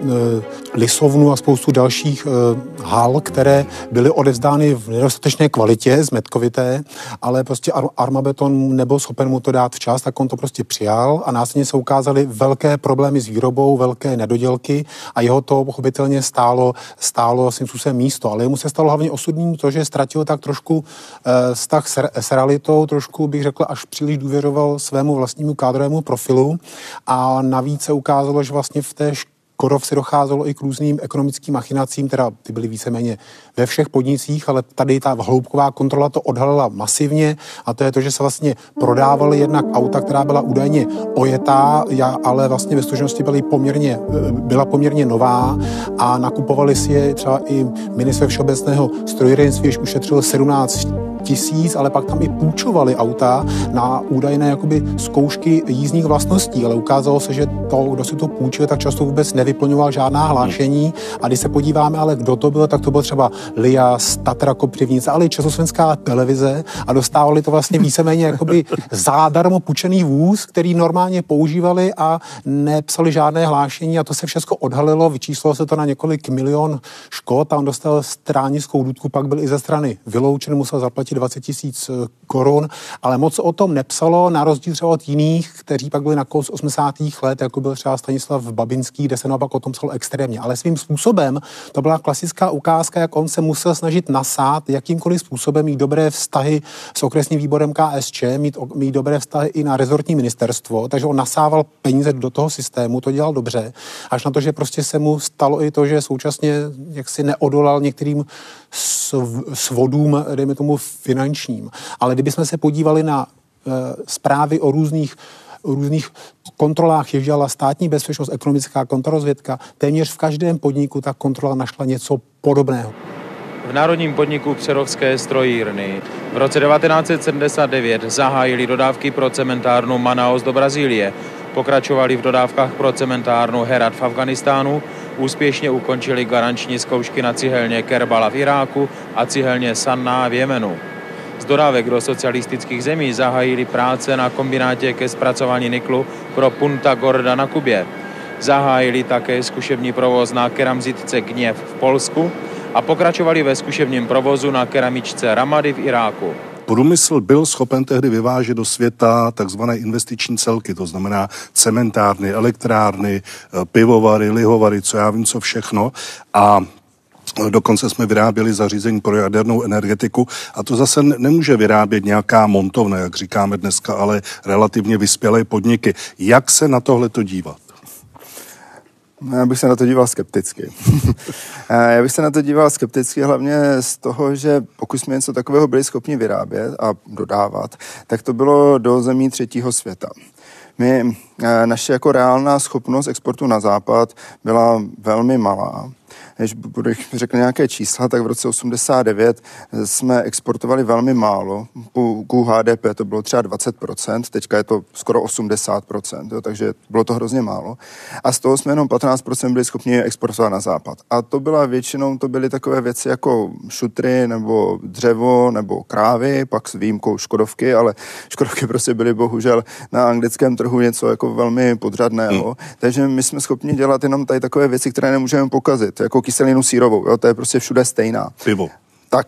S7: lisovnu a spoustu dalších eh, hal, které byly odevzdány v nedostatečné kvalitě, zmetkovité, ale prostě Armabeton nebyl schopen mu to dát včas, tak on to prostě přijal a následně se ukázaly velké problémy s výrobou, velké nedodělky a jeho to pochopitelně stálo, stálo svým způsobem místo, ale mu se stalo hlavně osudným to, že ztratil tak trošku eh, vztah s, s realitou, trošku bych řekl, až příliš důvěřoval svému vlastnímu kádrovému profilu. A navíc se ukázalo, že vlastně v té Korov se docházelo i k různým ekonomickým machinacím, teda ty byly víceméně ve všech podnicích, ale tady ta hloubková kontrola to odhalila masivně a to je to, že se vlastně prodávaly jednak auta, která byla údajně ojetá, ale vlastně ve skutečnosti byly poměrně, byla poměrně nová a nakupovali si je třeba i minister všeobecného strojírenství, už ušetřil 17 tisíc, ale pak tam i půjčovali auta na údajné jakoby zkoušky jízdních vlastností, ale ukázalo se, že to, kdo si to půjčil, tak často vůbec nevyplňoval žádná hlášení. A když se podíváme, ale kdo to byl, tak to byl třeba Lias, Tatra Kopřivnice, ale i Československá televize. A dostávali to vlastně víceméně jakoby zádarmo půjčený vůz, který normálně používali a nepsali žádné hlášení. A to se všechno odhalilo, vyčíslilo se to na několik milion škod. A on dostal stránickou důdku, pak byl i ze strany vyloučen, musel zaplatit 20 tisíc eh, korun, ale moc o tom nepsalo, na rozdíl třeba od jiných, kteří pak byli na konci 80. let, jako byl třeba Stanislav Babinský, kde se naopak o tom psalo extrémně. Ale svým způsobem to byla klasická ukázka, jak on se musel snažit nasát jakýmkoliv způsobem mít dobré vztahy s okresním výborem KSČ, mít, mít dobré vztahy i na rezortní ministerstvo, takže on nasával peníze do toho systému, to dělal dobře, až na to, že prostě se mu stalo i to, že současně jaksi neodolal některým svodům, dejme tomu finančním. Ale kdybychom se podívali na e, zprávy o různých o různých kontrolách, jež dělala státní bezpečnost, ekonomická kontrarozvědka, téměř v každém podniku ta kontrola našla něco podobného.
S20: V Národním podniku Přerovské strojírny v roce 1979 zahájili dodávky pro cementárnu Manaus do Brazílie. Pokračovali v dodávkách pro cementárnu Herat v Afganistánu úspěšně ukončili garanční zkoušky na cihelně Kerbala v Iráku a cihelně Sanna v Jemenu. Z dodávek do socialistických zemí zahájili práce na kombinátě ke zpracování niklu pro Punta Gorda na Kubě. Zahájili také zkušební provoz na keramzitce Gněv v Polsku a pokračovali ve zkušebním provozu na keramičce Ramady v Iráku.
S2: Průmysl byl schopen tehdy vyvážet do světa takzvané investiční celky, to znamená cementárny, elektrárny, eh, pivovary, lihovary, co já vím, co všechno. A Dokonce jsme vyráběli zařízení pro jadernou energetiku a to zase nemůže vyrábět nějaká montovna, jak říkáme dneska, ale relativně vyspělé podniky. Jak se na tohle to dívat?
S3: No, já bych se na to díval skepticky. já bych se na to díval skepticky hlavně z toho, že pokud jsme něco takového byli schopni vyrábět a dodávat, tak to bylo do zemí třetího světa. My, eh, naše jako reálná schopnost exportu na západ byla velmi malá než bych řekl nějaké čísla, tak v roce 89 jsme exportovali velmi málo. Ku HDP to bylo třeba 20%, teďka je to skoro 80%, jo, takže bylo to hrozně málo. A z toho jsme jenom 15% byli schopni exportovat na západ. A to byla většinou, to byly takové věci jako šutry nebo dřevo nebo krávy, pak s výjimkou Škodovky, ale Škodovky prostě byly bohužel na anglickém trhu něco jako velmi podřadného. Hmm. Takže my jsme schopni dělat jenom tady takové věci, které nemůžeme pokazit, jako kyselinu sírovou, jo, to je prostě všude stejná.
S2: Pivo.
S3: Tak,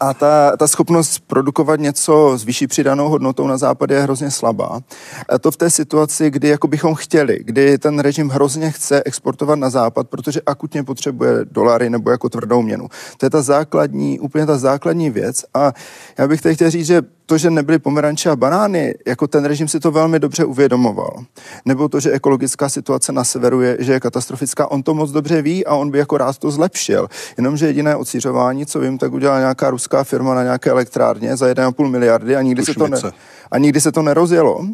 S3: a ta, ta schopnost produkovat něco s vyšší přidanou hodnotou na západě je hrozně slabá. A to v té situaci, kdy jako bychom chtěli, kdy ten režim hrozně chce exportovat na západ, protože akutně potřebuje dolary nebo jako tvrdou měnu. To je ta základní, úplně ta základní věc. A já bych tady chtěl říct, že to, že nebyly pomeranče a banány, jako ten režim si to velmi dobře uvědomoval. Nebo to, že ekologická situace na severu je, že je katastrofická, on to moc dobře ví a on by jako rád to zlepšil. Jenomže jediné ocířování, co vím, tak udělala nějaká ruská firma na nějaké elektrárně za 1,5 miliardy a nikdy, se to, ne, a nikdy se to nerozjelo.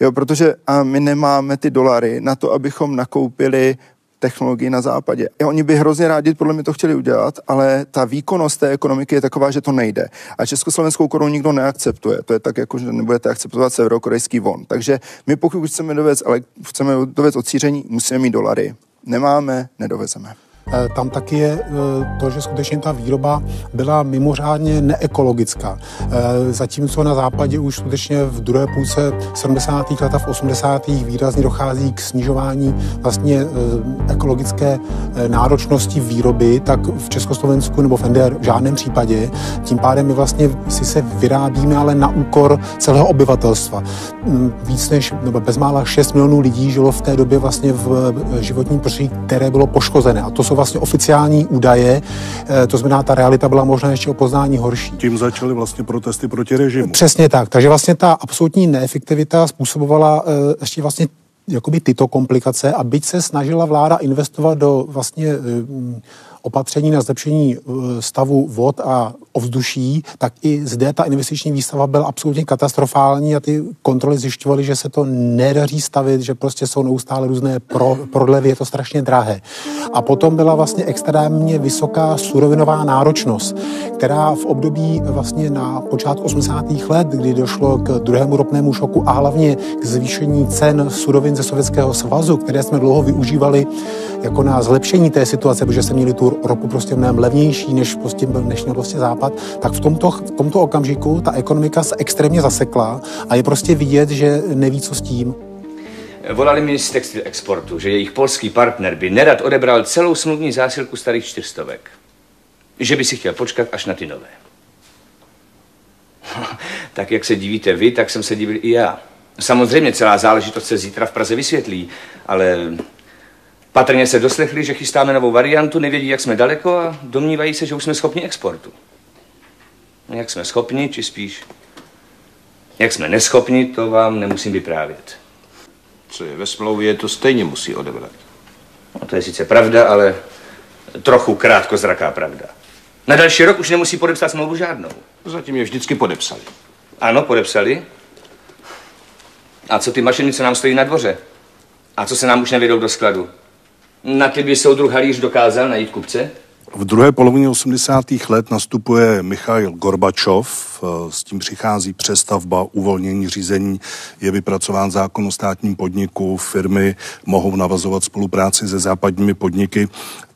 S3: Jo, protože a my nemáme ty dolary na to, abychom nakoupili technologii na západě. I oni by hrozně rádi podle mě to chtěli udělat, ale ta výkonnost té ekonomiky je taková, že to nejde. A československou korunu nikdo neakceptuje. To je tak, jako že nebudete akceptovat severokorejský von. Takže my pokud chceme dovést, ale chceme dovést odsíření, musíme mít dolary. Nemáme, nedovezeme.
S7: Eh, tam taky je eh, to, že skutečně ta výroba byla mimořádně neekologická. Eh, zatímco na západě už skutečně v druhé půlce 70. let a v 80. výrazně dochází k snižování vlastně ekologické náročnosti výroby, tak v Československu nebo v NDR v žádném případě. Tím pádem my vlastně si se vyrábíme, ale na úkor celého obyvatelstva. Mm, víc než nebo bezmála 6 milionů lidí žilo v té době vlastně v životním prostředí, které bylo poškozené. A to jsou vlastně oficiální údaje, eh, to znamená, ta realita byla možná ještě o poznání horší.
S2: Tím začaly vlastně protesty proti režimu.
S7: Přesně tak. Takže vlastně ta absolutní neefektivita způsobovala eh, ještě vlastně jakoby tyto komplikace a byť se snažila vláda investovat do vlastně eh, opatření na zlepšení stavu vod a ovzduší, tak i zde ta investiční výstava byla absolutně katastrofální a ty kontroly zjišťovaly, že se to nedaří stavit, že prostě jsou neustále různé pro, prodlevy, je to strašně drahé. A potom byla vlastně extrémně vysoká surovinová náročnost, která v období vlastně na počátku 80. let, kdy došlo k druhému ropnému šoku a hlavně k zvýšení cen surovin ze Sovětského svazu, které jsme dlouho využívali jako na zlepšení té situace, protože jsme měli tu ropu prostě mnohem levnější, než prostě byl, než měl prostě západ západ, tak v tomto, v tomto okamžiku ta ekonomika se extrémně zasekla a je prostě vidět, že neví, co s tím.
S21: Volali mi z textil exportu, že jejich polský partner by nerad odebral celou smluvní zásilku starých čtyřstovek. Že by si chtěl počkat až na ty nové. tak jak se divíte vy, tak jsem se divil i já. Samozřejmě celá záležitost se zítra v Praze vysvětlí, ale patrně se doslechli, že chystáme novou variantu, nevědí, jak jsme daleko a domnívají se, že už jsme schopni exportu. Jak jsme schopni, či spíš, jak jsme neschopni, to vám nemusím vyprávět.
S22: Co je ve smlouvě, to stejně musí odebrat.
S21: No, to je sice pravda, ale trochu krátkozraká pravda. Na další rok už nemusí podepsat smlouvu žádnou.
S22: Zatím je vždycky podepsali.
S21: Ano, podepsali. A co ty mašiny, co nám stojí na dvoře? A co se nám už nevědou do skladu? Na ty by soudruh Halíř dokázal najít kupce?
S2: V druhé polovině 80. let nastupuje Michail Gorbačov, s tím přichází přestavba, uvolnění řízení, je vypracován zákon o státním podniku, firmy mohou navazovat spolupráci se západními podniky.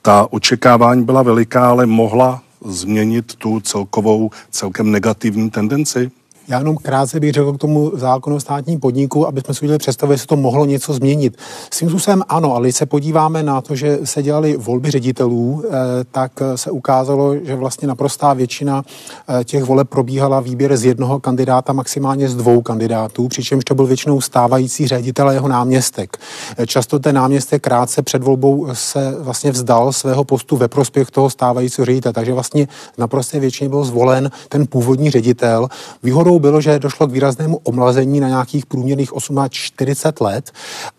S2: Ta očekávání byla veliká, ale mohla změnit tu celkovou, celkem negativní tendenci?
S7: Já jenom krátce bych řekl k tomu zákonu o státním podniku, aby jsme si udělali představu, jestli to mohlo něco změnit. S tím způsobem ano, ale když se podíváme na to, že se dělali volby ředitelů, eh, tak se ukázalo, že vlastně naprostá většina eh, těch voleb probíhala výběr z jednoho kandidáta, maximálně z dvou kandidátů, přičemž to byl většinou stávající ředitel a jeho náměstek. Eh, často ten náměstek krátce před volbou se vlastně vzdal svého postu ve prospěch toho stávajícího ředitele, takže vlastně naprosté většině byl zvolen ten původní ředitel. Výhodou bylo, že došlo k výraznému omlazení na nějakých průměrných 40 let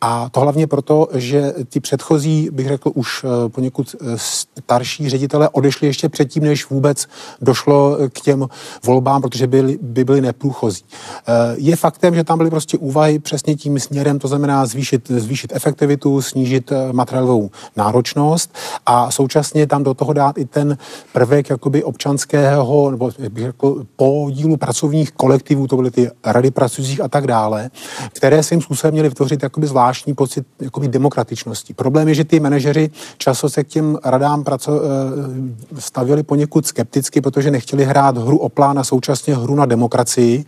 S7: a to hlavně proto, že ty předchozí, bych řekl, už eh, poněkud eh, starší ředitele odešli ještě předtím, než vůbec došlo k těm volbám, protože byly, by byly neprůchozí. Eh, je faktem, že tam byly prostě úvahy přesně tím směrem, to znamená zvýšit, zvýšit efektivitu, snížit materiálovou náročnost a současně tam do toho dát i ten prvek jakoby občanského, nebo bych řekl, podílu pracovních kolektivů to byly ty rady pracujících a tak dále, které svým způsobem měly vytvořit jakoby zvláštní pocit jakoby demokratičnosti. Problém je, že ty manažeři často se k těm radám praco, eh, stavěli poněkud skepticky, protože nechtěli hrát hru o plán a současně hru na demokracii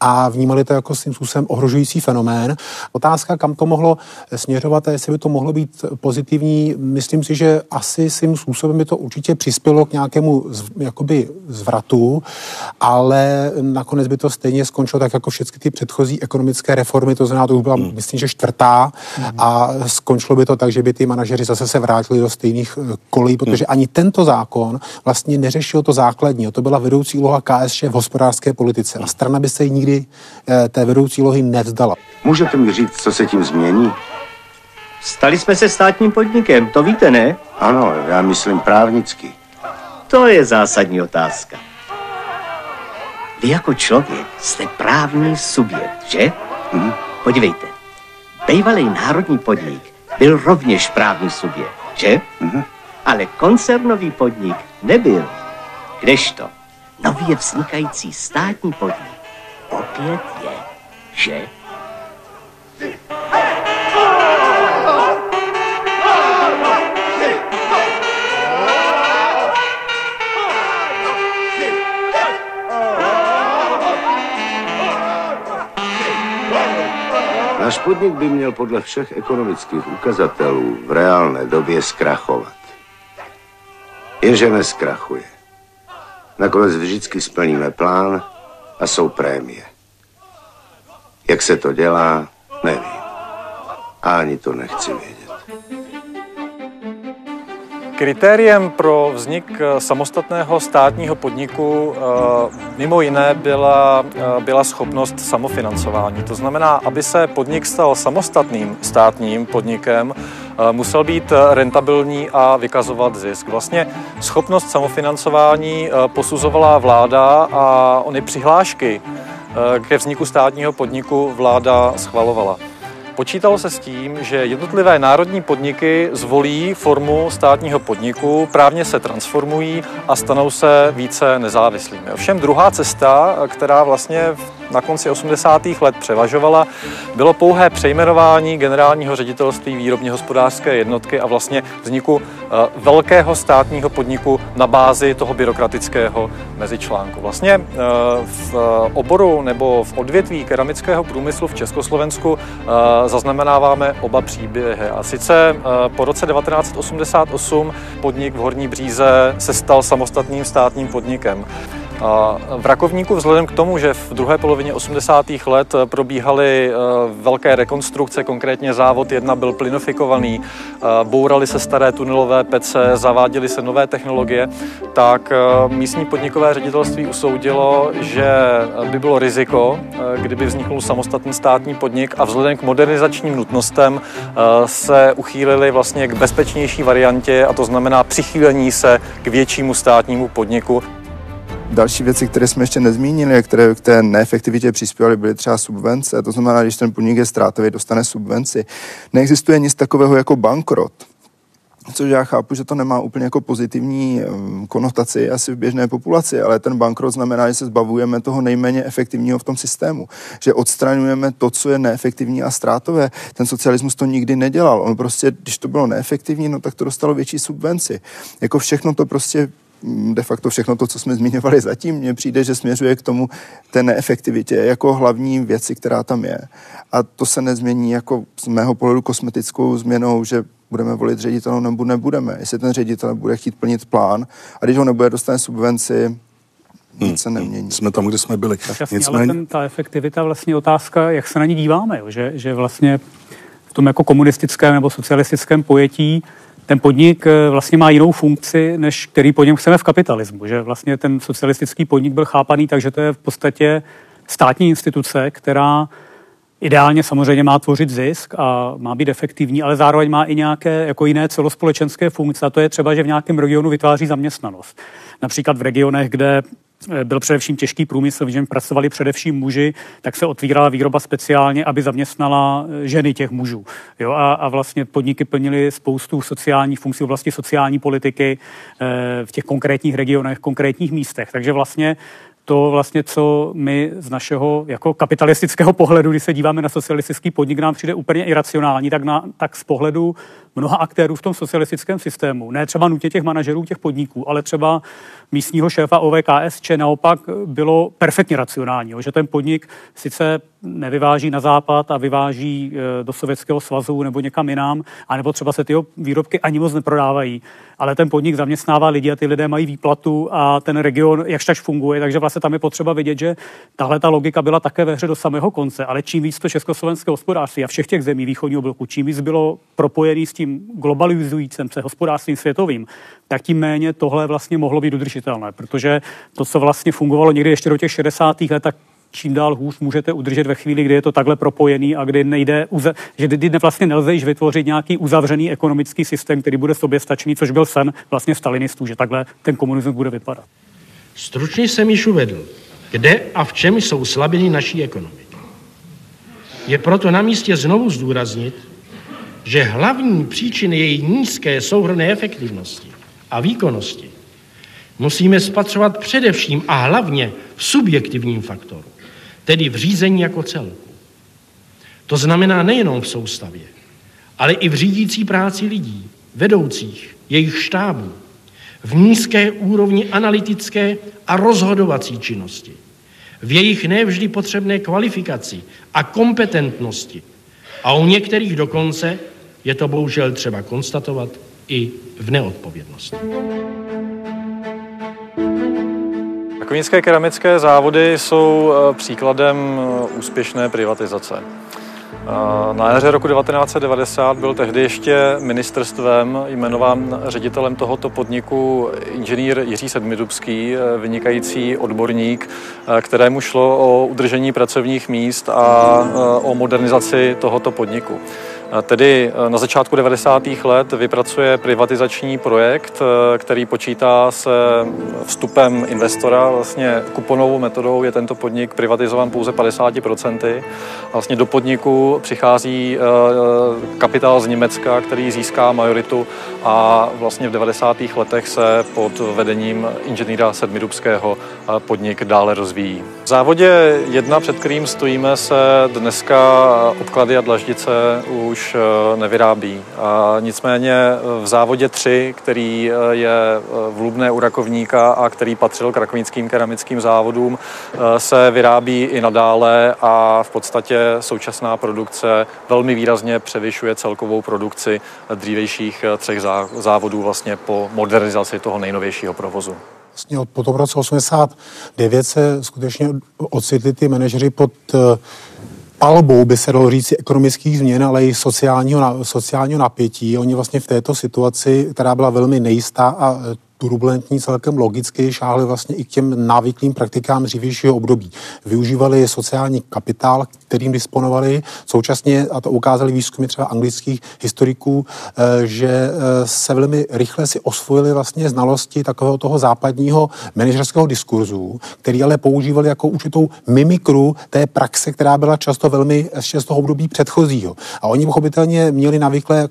S7: a vnímali to jako svým způsobem ohrožující fenomén. Otázka, kam to mohlo směřovat a jestli by to mohlo být pozitivní, myslím si, že asi svým způsobem by to určitě přispělo k nějakému jakoby zvratu, ale nakonec by by to stejně skončilo tak jako všechny ty předchozí ekonomické reformy, to znamená, to už byla, hmm. myslím, že čtvrtá hmm. a skončilo by to tak, že by ty manažeři zase se vrátili do stejných eh, kolí, protože hmm. ani tento zákon vlastně neřešil to základní. To byla vedoucí úloha KSČ v hospodářské politice a strana by se jí nikdy eh, té vedoucí úlohy nevzdala.
S23: Můžete mi říct, co se tím změní?
S24: Stali jsme se státním podnikem, to víte, ne?
S23: Ano, já myslím právnicky.
S24: To je zásadní otázka. Vy jako člověk jste právní subjekt, že?
S23: Mhm.
S24: Podívejte, bývalý národní podnik byl rovněž právní subjekt, že?
S23: Mhm.
S24: Ale koncernový podnik nebyl. Kdežto nově vznikající státní podnik opět je, že?
S23: Náš podnik by měl podle všech ekonomických ukazatelů v reálné době zkrachovat. Jenže neskrachuje. Nakonec vždycky splníme plán a jsou prémie. Jak se to dělá, nevím. A ani to nechci vědět.
S6: Kritériem pro vznik eh, samostatného státního podniku eh, mimo jiné byla, eh, byla schopnost samofinancování. To znamená, aby se podnik stal samostatným státním podnikem, musel být rentabilní a vykazovat zisk. Vlastně schopnost samofinancování posuzovala vláda a ony přihlášky ke vzniku státního podniku vláda schvalovala. Počítalo se s tím, že jednotlivé národní podniky zvolí formu státního podniku, právně se transformují a stanou se více nezávislými. Ovšem druhá cesta, která vlastně na konci 80. let převažovala, bylo pouhé přejmenování generálního ředitelství výrobně hospodářské jednotky a vlastně vzniku eh, velkého státního podniku na bázi toho byrokratického mezičlánku. Vlastně eh, v oboru nebo v odvětví keramického průmyslu v Československu eh, zaznamenáváme oba příběhy. A sice po roce 1988 podnik v Horní Bříze se stal samostatným státním podnikem. V Rakovníku vzhledem k tomu, že v druhé polovině 80. let probíhaly eh, velké rekonstrukce, konkrétně závod 1 byl plinofikovaný, eh, bouraly se staré tunelové pece, zaváděly se nové technologie, tak eh, místní podnikové ředitelství usoudilo, že by bylo riziko, kdyby vznikl samostatný státní podnik a vzhledem k modernizačním nutnostem se uchýlili vlastně k bezpečnější variantě a to znamená přichýlení se k většímu státnímu podniku.
S3: Další věci, které jsme ještě nezmínili které k té neefektivitě přispěvaly, byly třeba subvence. To znamená, když ten podnik je ztrátový, dostane subvenci. Neexistuje nic takového jako bankrot. Což já chápu, že to nemá úplně jako pozitivní konotaci asi v běžné populaci, ale ten bankrot znamená, že se zbavujeme toho nejméně efektivního v tom systému, že odstraňujeme to, co je neefektivní a ztrátové. Ten socialismus to nikdy nedělal. On prostě, když to bylo neefektivní, no tak to dostalo větší subvenci. Jako všechno to prostě de facto všechno to, co jsme zmiňovali zatím, mně přijde, že směřuje k tomu té neefektivitě jako hlavní věci, která tam je. A to se nezmění jako z mého pohledu kosmetickou změnou, že budeme volit ředitele nebo nebudeme. Jestli ten ředitel bude chtít plnit plán a když ho nebude, dostane subvenci, nic se nemění.
S2: Jsme tam, kde jsme byli.
S4: Jasně, Nicméně... ale ten, ta efektivita vlastně otázka, jak se na ní díváme, jo? Že, že vlastně v tom jako komunistickém nebo socialistickém pojetí ten podnik eh, vlastně má jinou funkci, než který po něm chceme v kapitalismu. Že vlastně ten socialistický podnik byl chápaný tak, že to je v podstatě státní instituce, která ideálně samozřejmě má tvořit zisk a má být efektivní, ale zároveň má i nějaké jako jiné celospolečenské funkce. A to je třeba, že v nějakém regionu vytváří zaměstnanost. Například v regionech, kde byl především těžký průmysl, v něm pracovali především muži, tak se otvírala výroba speciálně, aby zaměstnala eh, ženy těch mužů. Jo, a, a vlastně podniky plnily spoustu sociálních funkcí v oblasti sociální politiky eh, v těch konkrétních regionech, konkrétních místech. Takže vlastně to vlastně, co my z našeho jako kapitalistického pohledu, když se díváme na socialistický podnik, nám přijde úplně iracionální, tak, na, tak z pohledu mnoha aktérů v tom socialistickém systému, ne třeba nutně těch manažerů těch podniků, ale třeba místního šéfa OVKSČ naopak bylo perfektně racionální, že ten podnik sice nevyváží na západ a vyváží e, do Sovětského svazu nebo někam jinam, anebo třeba se ty výrobky ani moc neprodávají, ale ten podnik zaměstnává lidi a ty lidé mají výplatu a ten region jakž tak funguje, takže vlastně tam je potřeba vidět, že tahle ta logika byla také ve hře do samého konce, ale čím víc to československé hospodářství a všech těch zemí východního bloku, čím víc bylo propojený s tím globalizujícím se hospodářstvím světovým, tak tím méně tohle vlastně mohlo být udržitelné, protože to, co vlastně fungovalo někdy ještě do těch 60. let, tak čím dál hůř můžete udržet ve chvíli, kdy je to takhle propojený a kdy nejde, že kdy vlastně nelze již vytvořit nějaký uzavřený ekonomický systém, který bude soběstačný, což byl sen vlastně stalinistů, že takhle ten komunismus bude vypadat.
S1: Stručně jsem již uvedl, kde a v čem jsou slabiny naší ekonomiky. Je proto na místě znovu zdůraznit, že hlavní příčiny její nízké souhrné efektivnosti a výkonnosti musíme spatřovat především a hlavně v subjektivním faktoru tedy v řízení jako celku. To znamená nejenom v soustavě, ale i v řídící práci lidí, vedoucích, jejich štábů, v nízké úrovni analytické a rozhodovací činnosti, v jejich nevždy potřebné kvalifikaci a kompetentnosti a u některých dokonce je to bohužel třeba konstatovat i v neodpovědnosti.
S6: Rakovnické keramické závody jsou eh, příkladem eh, úspěšné privatizace. Eh, na jaře roku 1990 byl tehdy ještě ministerstvem jmenován ředitelem tohoto podniku inženýr Jiří Sedmidubský, vynikající odborník, kterému šlo o udržení pracovních míst a o modernizaci tohoto podniku. Tedy eh, na začátku 90. let vypracuje privatizační projekt, eh, který počítá se vstupem investora. Vlastně kuponovou metodou je tento podnik privatizován pouze 50%. Vlastně do podniku přichází eh, kapitál z Německa, který získá majoritu a vlastně v 90. letech se pod vedením inženýra Sedmidubského podnik dále rozvíjí. V závodě jedna, před kterým stojíme, se dneska obklady a dlaždice už Eh, nevyrábí. A nicméně v závodě 3, který eh, je eh, v Lubné u Rakovníka a který patřil k rakovnickým keramickým závodům, se vyrábí i nadále a v podstatě současná produkce velmi výrazně převyšuje celkovou produkci dřívějších třech závodů vlastně po modernizaci toho nejnovějšího provozu.
S7: Vlastně od potom roce 89 se skutečně ocitli ty manažeři pod palbou, by se dalo říct, ekonomických změn, ale i sociálního, sociálního napětí. Oni vlastně v této situaci, která byla velmi nejistá a turbulentní, celkem logicky šáhli vlastně i k těm návyklým praktikám dřívějšího období. Využívali sociální kapitál, kterým disponovali, současně, a to ukázali výzkumy třeba anglických historiků, eh, že eh, se velmi rychle si osvojili vlastně znalosti takového toho západního manažerského diskurzu, který ale používali jako určitou mimikru té praxe, která byla často velmi z toho období předchozího. A oni pochopitelně měli navykle,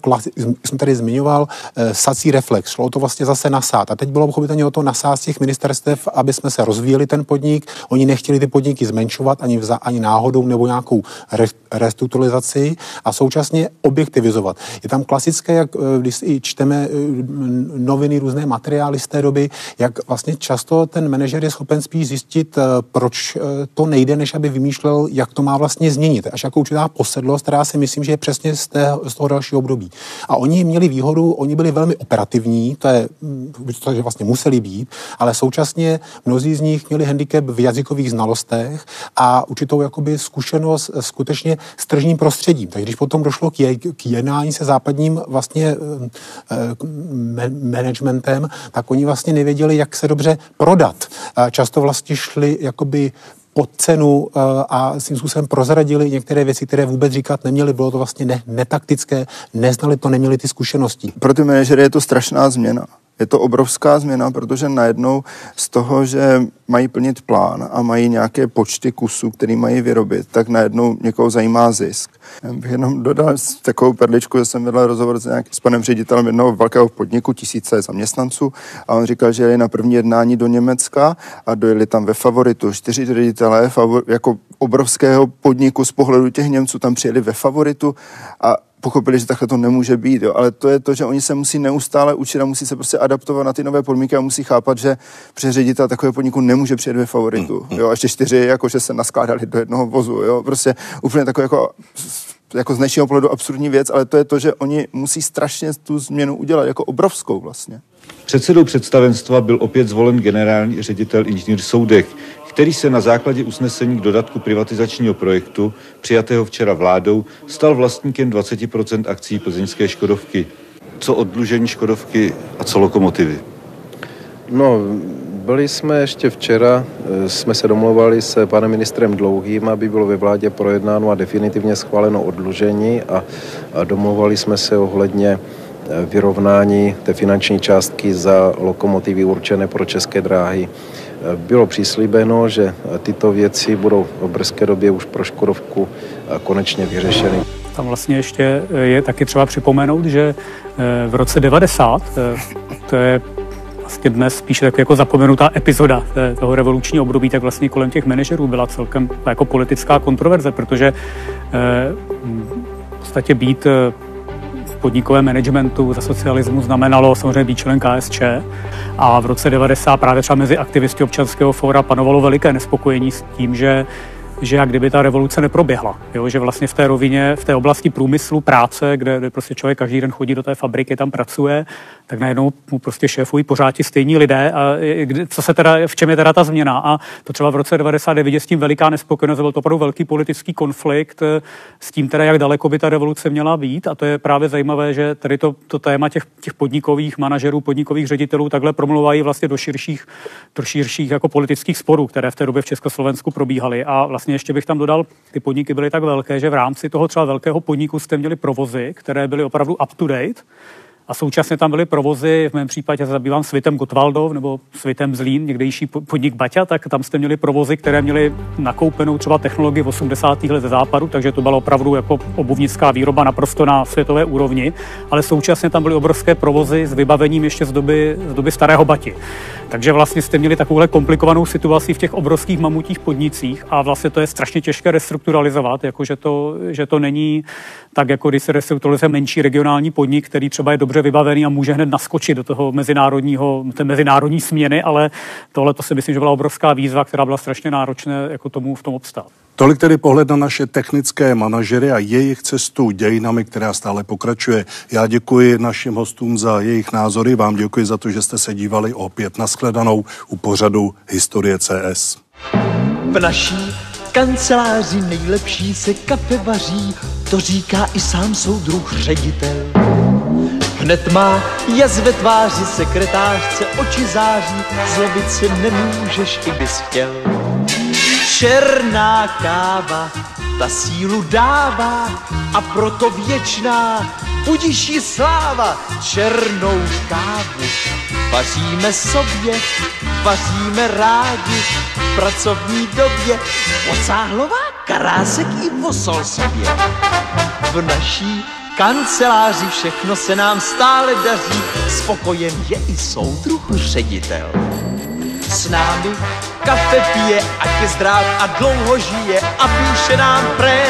S7: jsem tady zmiňoval, eh, sací reflex. Šlo to vlastně zase nasát. A teď bylo pochopitelně o to nasát těch ministerstev, aby jsme se rozvíjeli ten podnik. Oni nechtěli ty podniky zmenšovat ani, vza, ani náhodou nebo nějakou re, restrukturalizaci a současně objektivizovat. Je tam klasické, jak eh, když si čteme eh, noviny, různé materiály z té doby, jak vlastně často ten manažer je schopen spíš zjistit, eh, proč to nejde, než aby vymýšlel, jak to má vlastně změnit. Až jako určitá posedlost, která si myslím, že je přesně z, té, z toho dalšího období. A oni měli výhodu, oni byli velmi operativní, to je hm, to že vlastně museli být, ale současně mnozí z nich měli handicap v jazykových znalostech a určitou jakoby zkušenost skutečně s tržním prostředím. Takže když potom došlo k, je, k jednání se západním vlastně e, managementem, tak oni vlastně nevěděli, jak se dobře prodat. Často vlastně šli jakoby pod cenu a s tím způsobem prozradili některé věci, které vůbec říkat neměli. Bylo to vlastně ne, netaktické, neznali to, neměli ty zkušenosti.
S3: Pro ty manažery je to strašná změna. Je to obrovská změna, protože najednou z toho, že mají plnit plán a mají nějaké počty kusů, který mají vyrobit, tak najednou někoho zajímá zisk. Já bych jenom dodal takovou perličku, že jsem vedl rozhovor s, nějak, s panem ředitelem jednoho velkého podniku, tisíce zaměstnanců, a on říkal, že je na první jednání do Německa a dojeli tam ve favoritu. Čtyři ředitelé favor, jako obrovského podniku z pohledu těch Němců tam přijeli ve favoritu a pochopili, že takhle to nemůže být, jo. ale to je to, že oni se musí neustále učit a musí se prostě adaptovat na ty nové podmínky a musí chápat, že přeředitel takového podniku nemůže přijet ve favoritu. Mm, mm. Jo. A ještě čtyři, jakože se naskládali do jednoho vozu. Jo. Prostě úplně takové jako jako z dnešního pohledu absurdní věc, ale to je to, že oni musí strašně tu změnu udělat, jako obrovskou vlastně.
S25: Předsedou představenstva byl opět zvolen generální ředitel inženýr Soudek, který se na základě usnesení k dodatku privatizačního projektu, přijatého včera vládou, stal vlastníkem 20% akcí plzeňské Škodovky. Co oddlužení Škodovky a co lokomotivy?
S26: No, byli jsme ještě včera, eh, jsme se domluvali s panem ministrem Dlouhým, aby bylo ve vládě projednáno a definitivně schváleno odlužení a, a domluvali jsme se ohledně eh, vyrovnání té finanční částky za lokomotivy určené pro české dráhy. Eh, bylo přislíbeno, že tyto věci budou v brzké době už pro Škodovku konečně vyřešeny.
S4: Tam vlastně ještě je taky třeba připomenout, že v roce 90, to je vlastně dnes spíše tak jako zapomenutá epizoda toho revolučního období, tak vlastně kolem těch manažerů byla celkem jako politická kontroverze, protože eh, v podstatě být eh, podnikovém managementu za socialismu znamenalo samozřejmě být člen KSČ a v roce 90 právě třeba mezi aktivisty občanského fóra panovalo veliké nespokojení s tím, že že jak kdyby ta revoluce neproběhla. Jo? Že vlastně v té rovině, v té oblasti průmyslu, práce, kde, kde prostě člověk každý den chodí do té fabriky, tam pracuje, tak najednou mu prostě šéfují pořád ti stejní lidé. A co se teda, v čem je teda ta změna? A to třeba v roce 99 je s tím veliká nespokojenost, byl to opravdu velký politický konflikt eh, s tím teda, jak daleko by ta revoluce měla být. A to je právě zajímavé, že tady to, to téma těch, těch podnikových manažerů, podnikových ředitelů takhle promluvají vlastně do širších, do širších jako politických sporů, které v té době v Československu probíhaly. A vlastně ještě bych tam dodal, ty podniky byly tak velké, že v rámci toho třeba velkého podniku jste měli provozy, které byly opravdu up to date, a současně tam byly provozy, v mém případě zabývám Svitem Gotwaldov nebo Svitem Zlín, někdejší podnik Baťa, tak tam jste měli provozy, které měly nakoupenou třeba technologii v 80. let ze západu, takže to byla opravdu jako obuvnická výroba naprosto na světové úrovni, ale současně tam byly obrovské provozy s vybavením ještě z doby, z doby starého Bati. Takže vlastně jste měli takovouhle komplikovanou situaci v těch obrovských mamutích podnicích a vlastně to je strašně těžké restrukturalizovat, jako že to, že to není tak, jako když se restrukturalizuje menší regionální podnik, který třeba je dobře vybavený a může hned naskočit do toho mezinárodního, té mezinárodní směny, ale tohle to si myslím, že byla obrovská výzva, která byla strašně náročná jako tomu v tom obstát.
S2: Tolik tedy pohled na naše technické manažery a jejich cestu dějinami, která stále pokračuje. Já děkuji našim hostům za jejich názory, vám děkuji za to, že jste se dívali opět na shledanou u pořadu Historie CS.
S27: V naší kanceláři nejlepší se kafe vaří, to říká i sám soudruh ředitel. Hned má jaz ve tváři sekretářce, oči září, zlobit se nemůžeš, i bys chtěl. Černá káva, ta sílu dává a proto věčná budiš sláva černou kávu. Vaříme sobě, vaříme rádi v pracovní době. Ocáhlová karásek i posol sobě. V naší kanceláři všechno se nám stále daří, spokojen je i soudruh ředitel. S námi kafe pije, ať je zdrav a dlouho žije a píše nám pré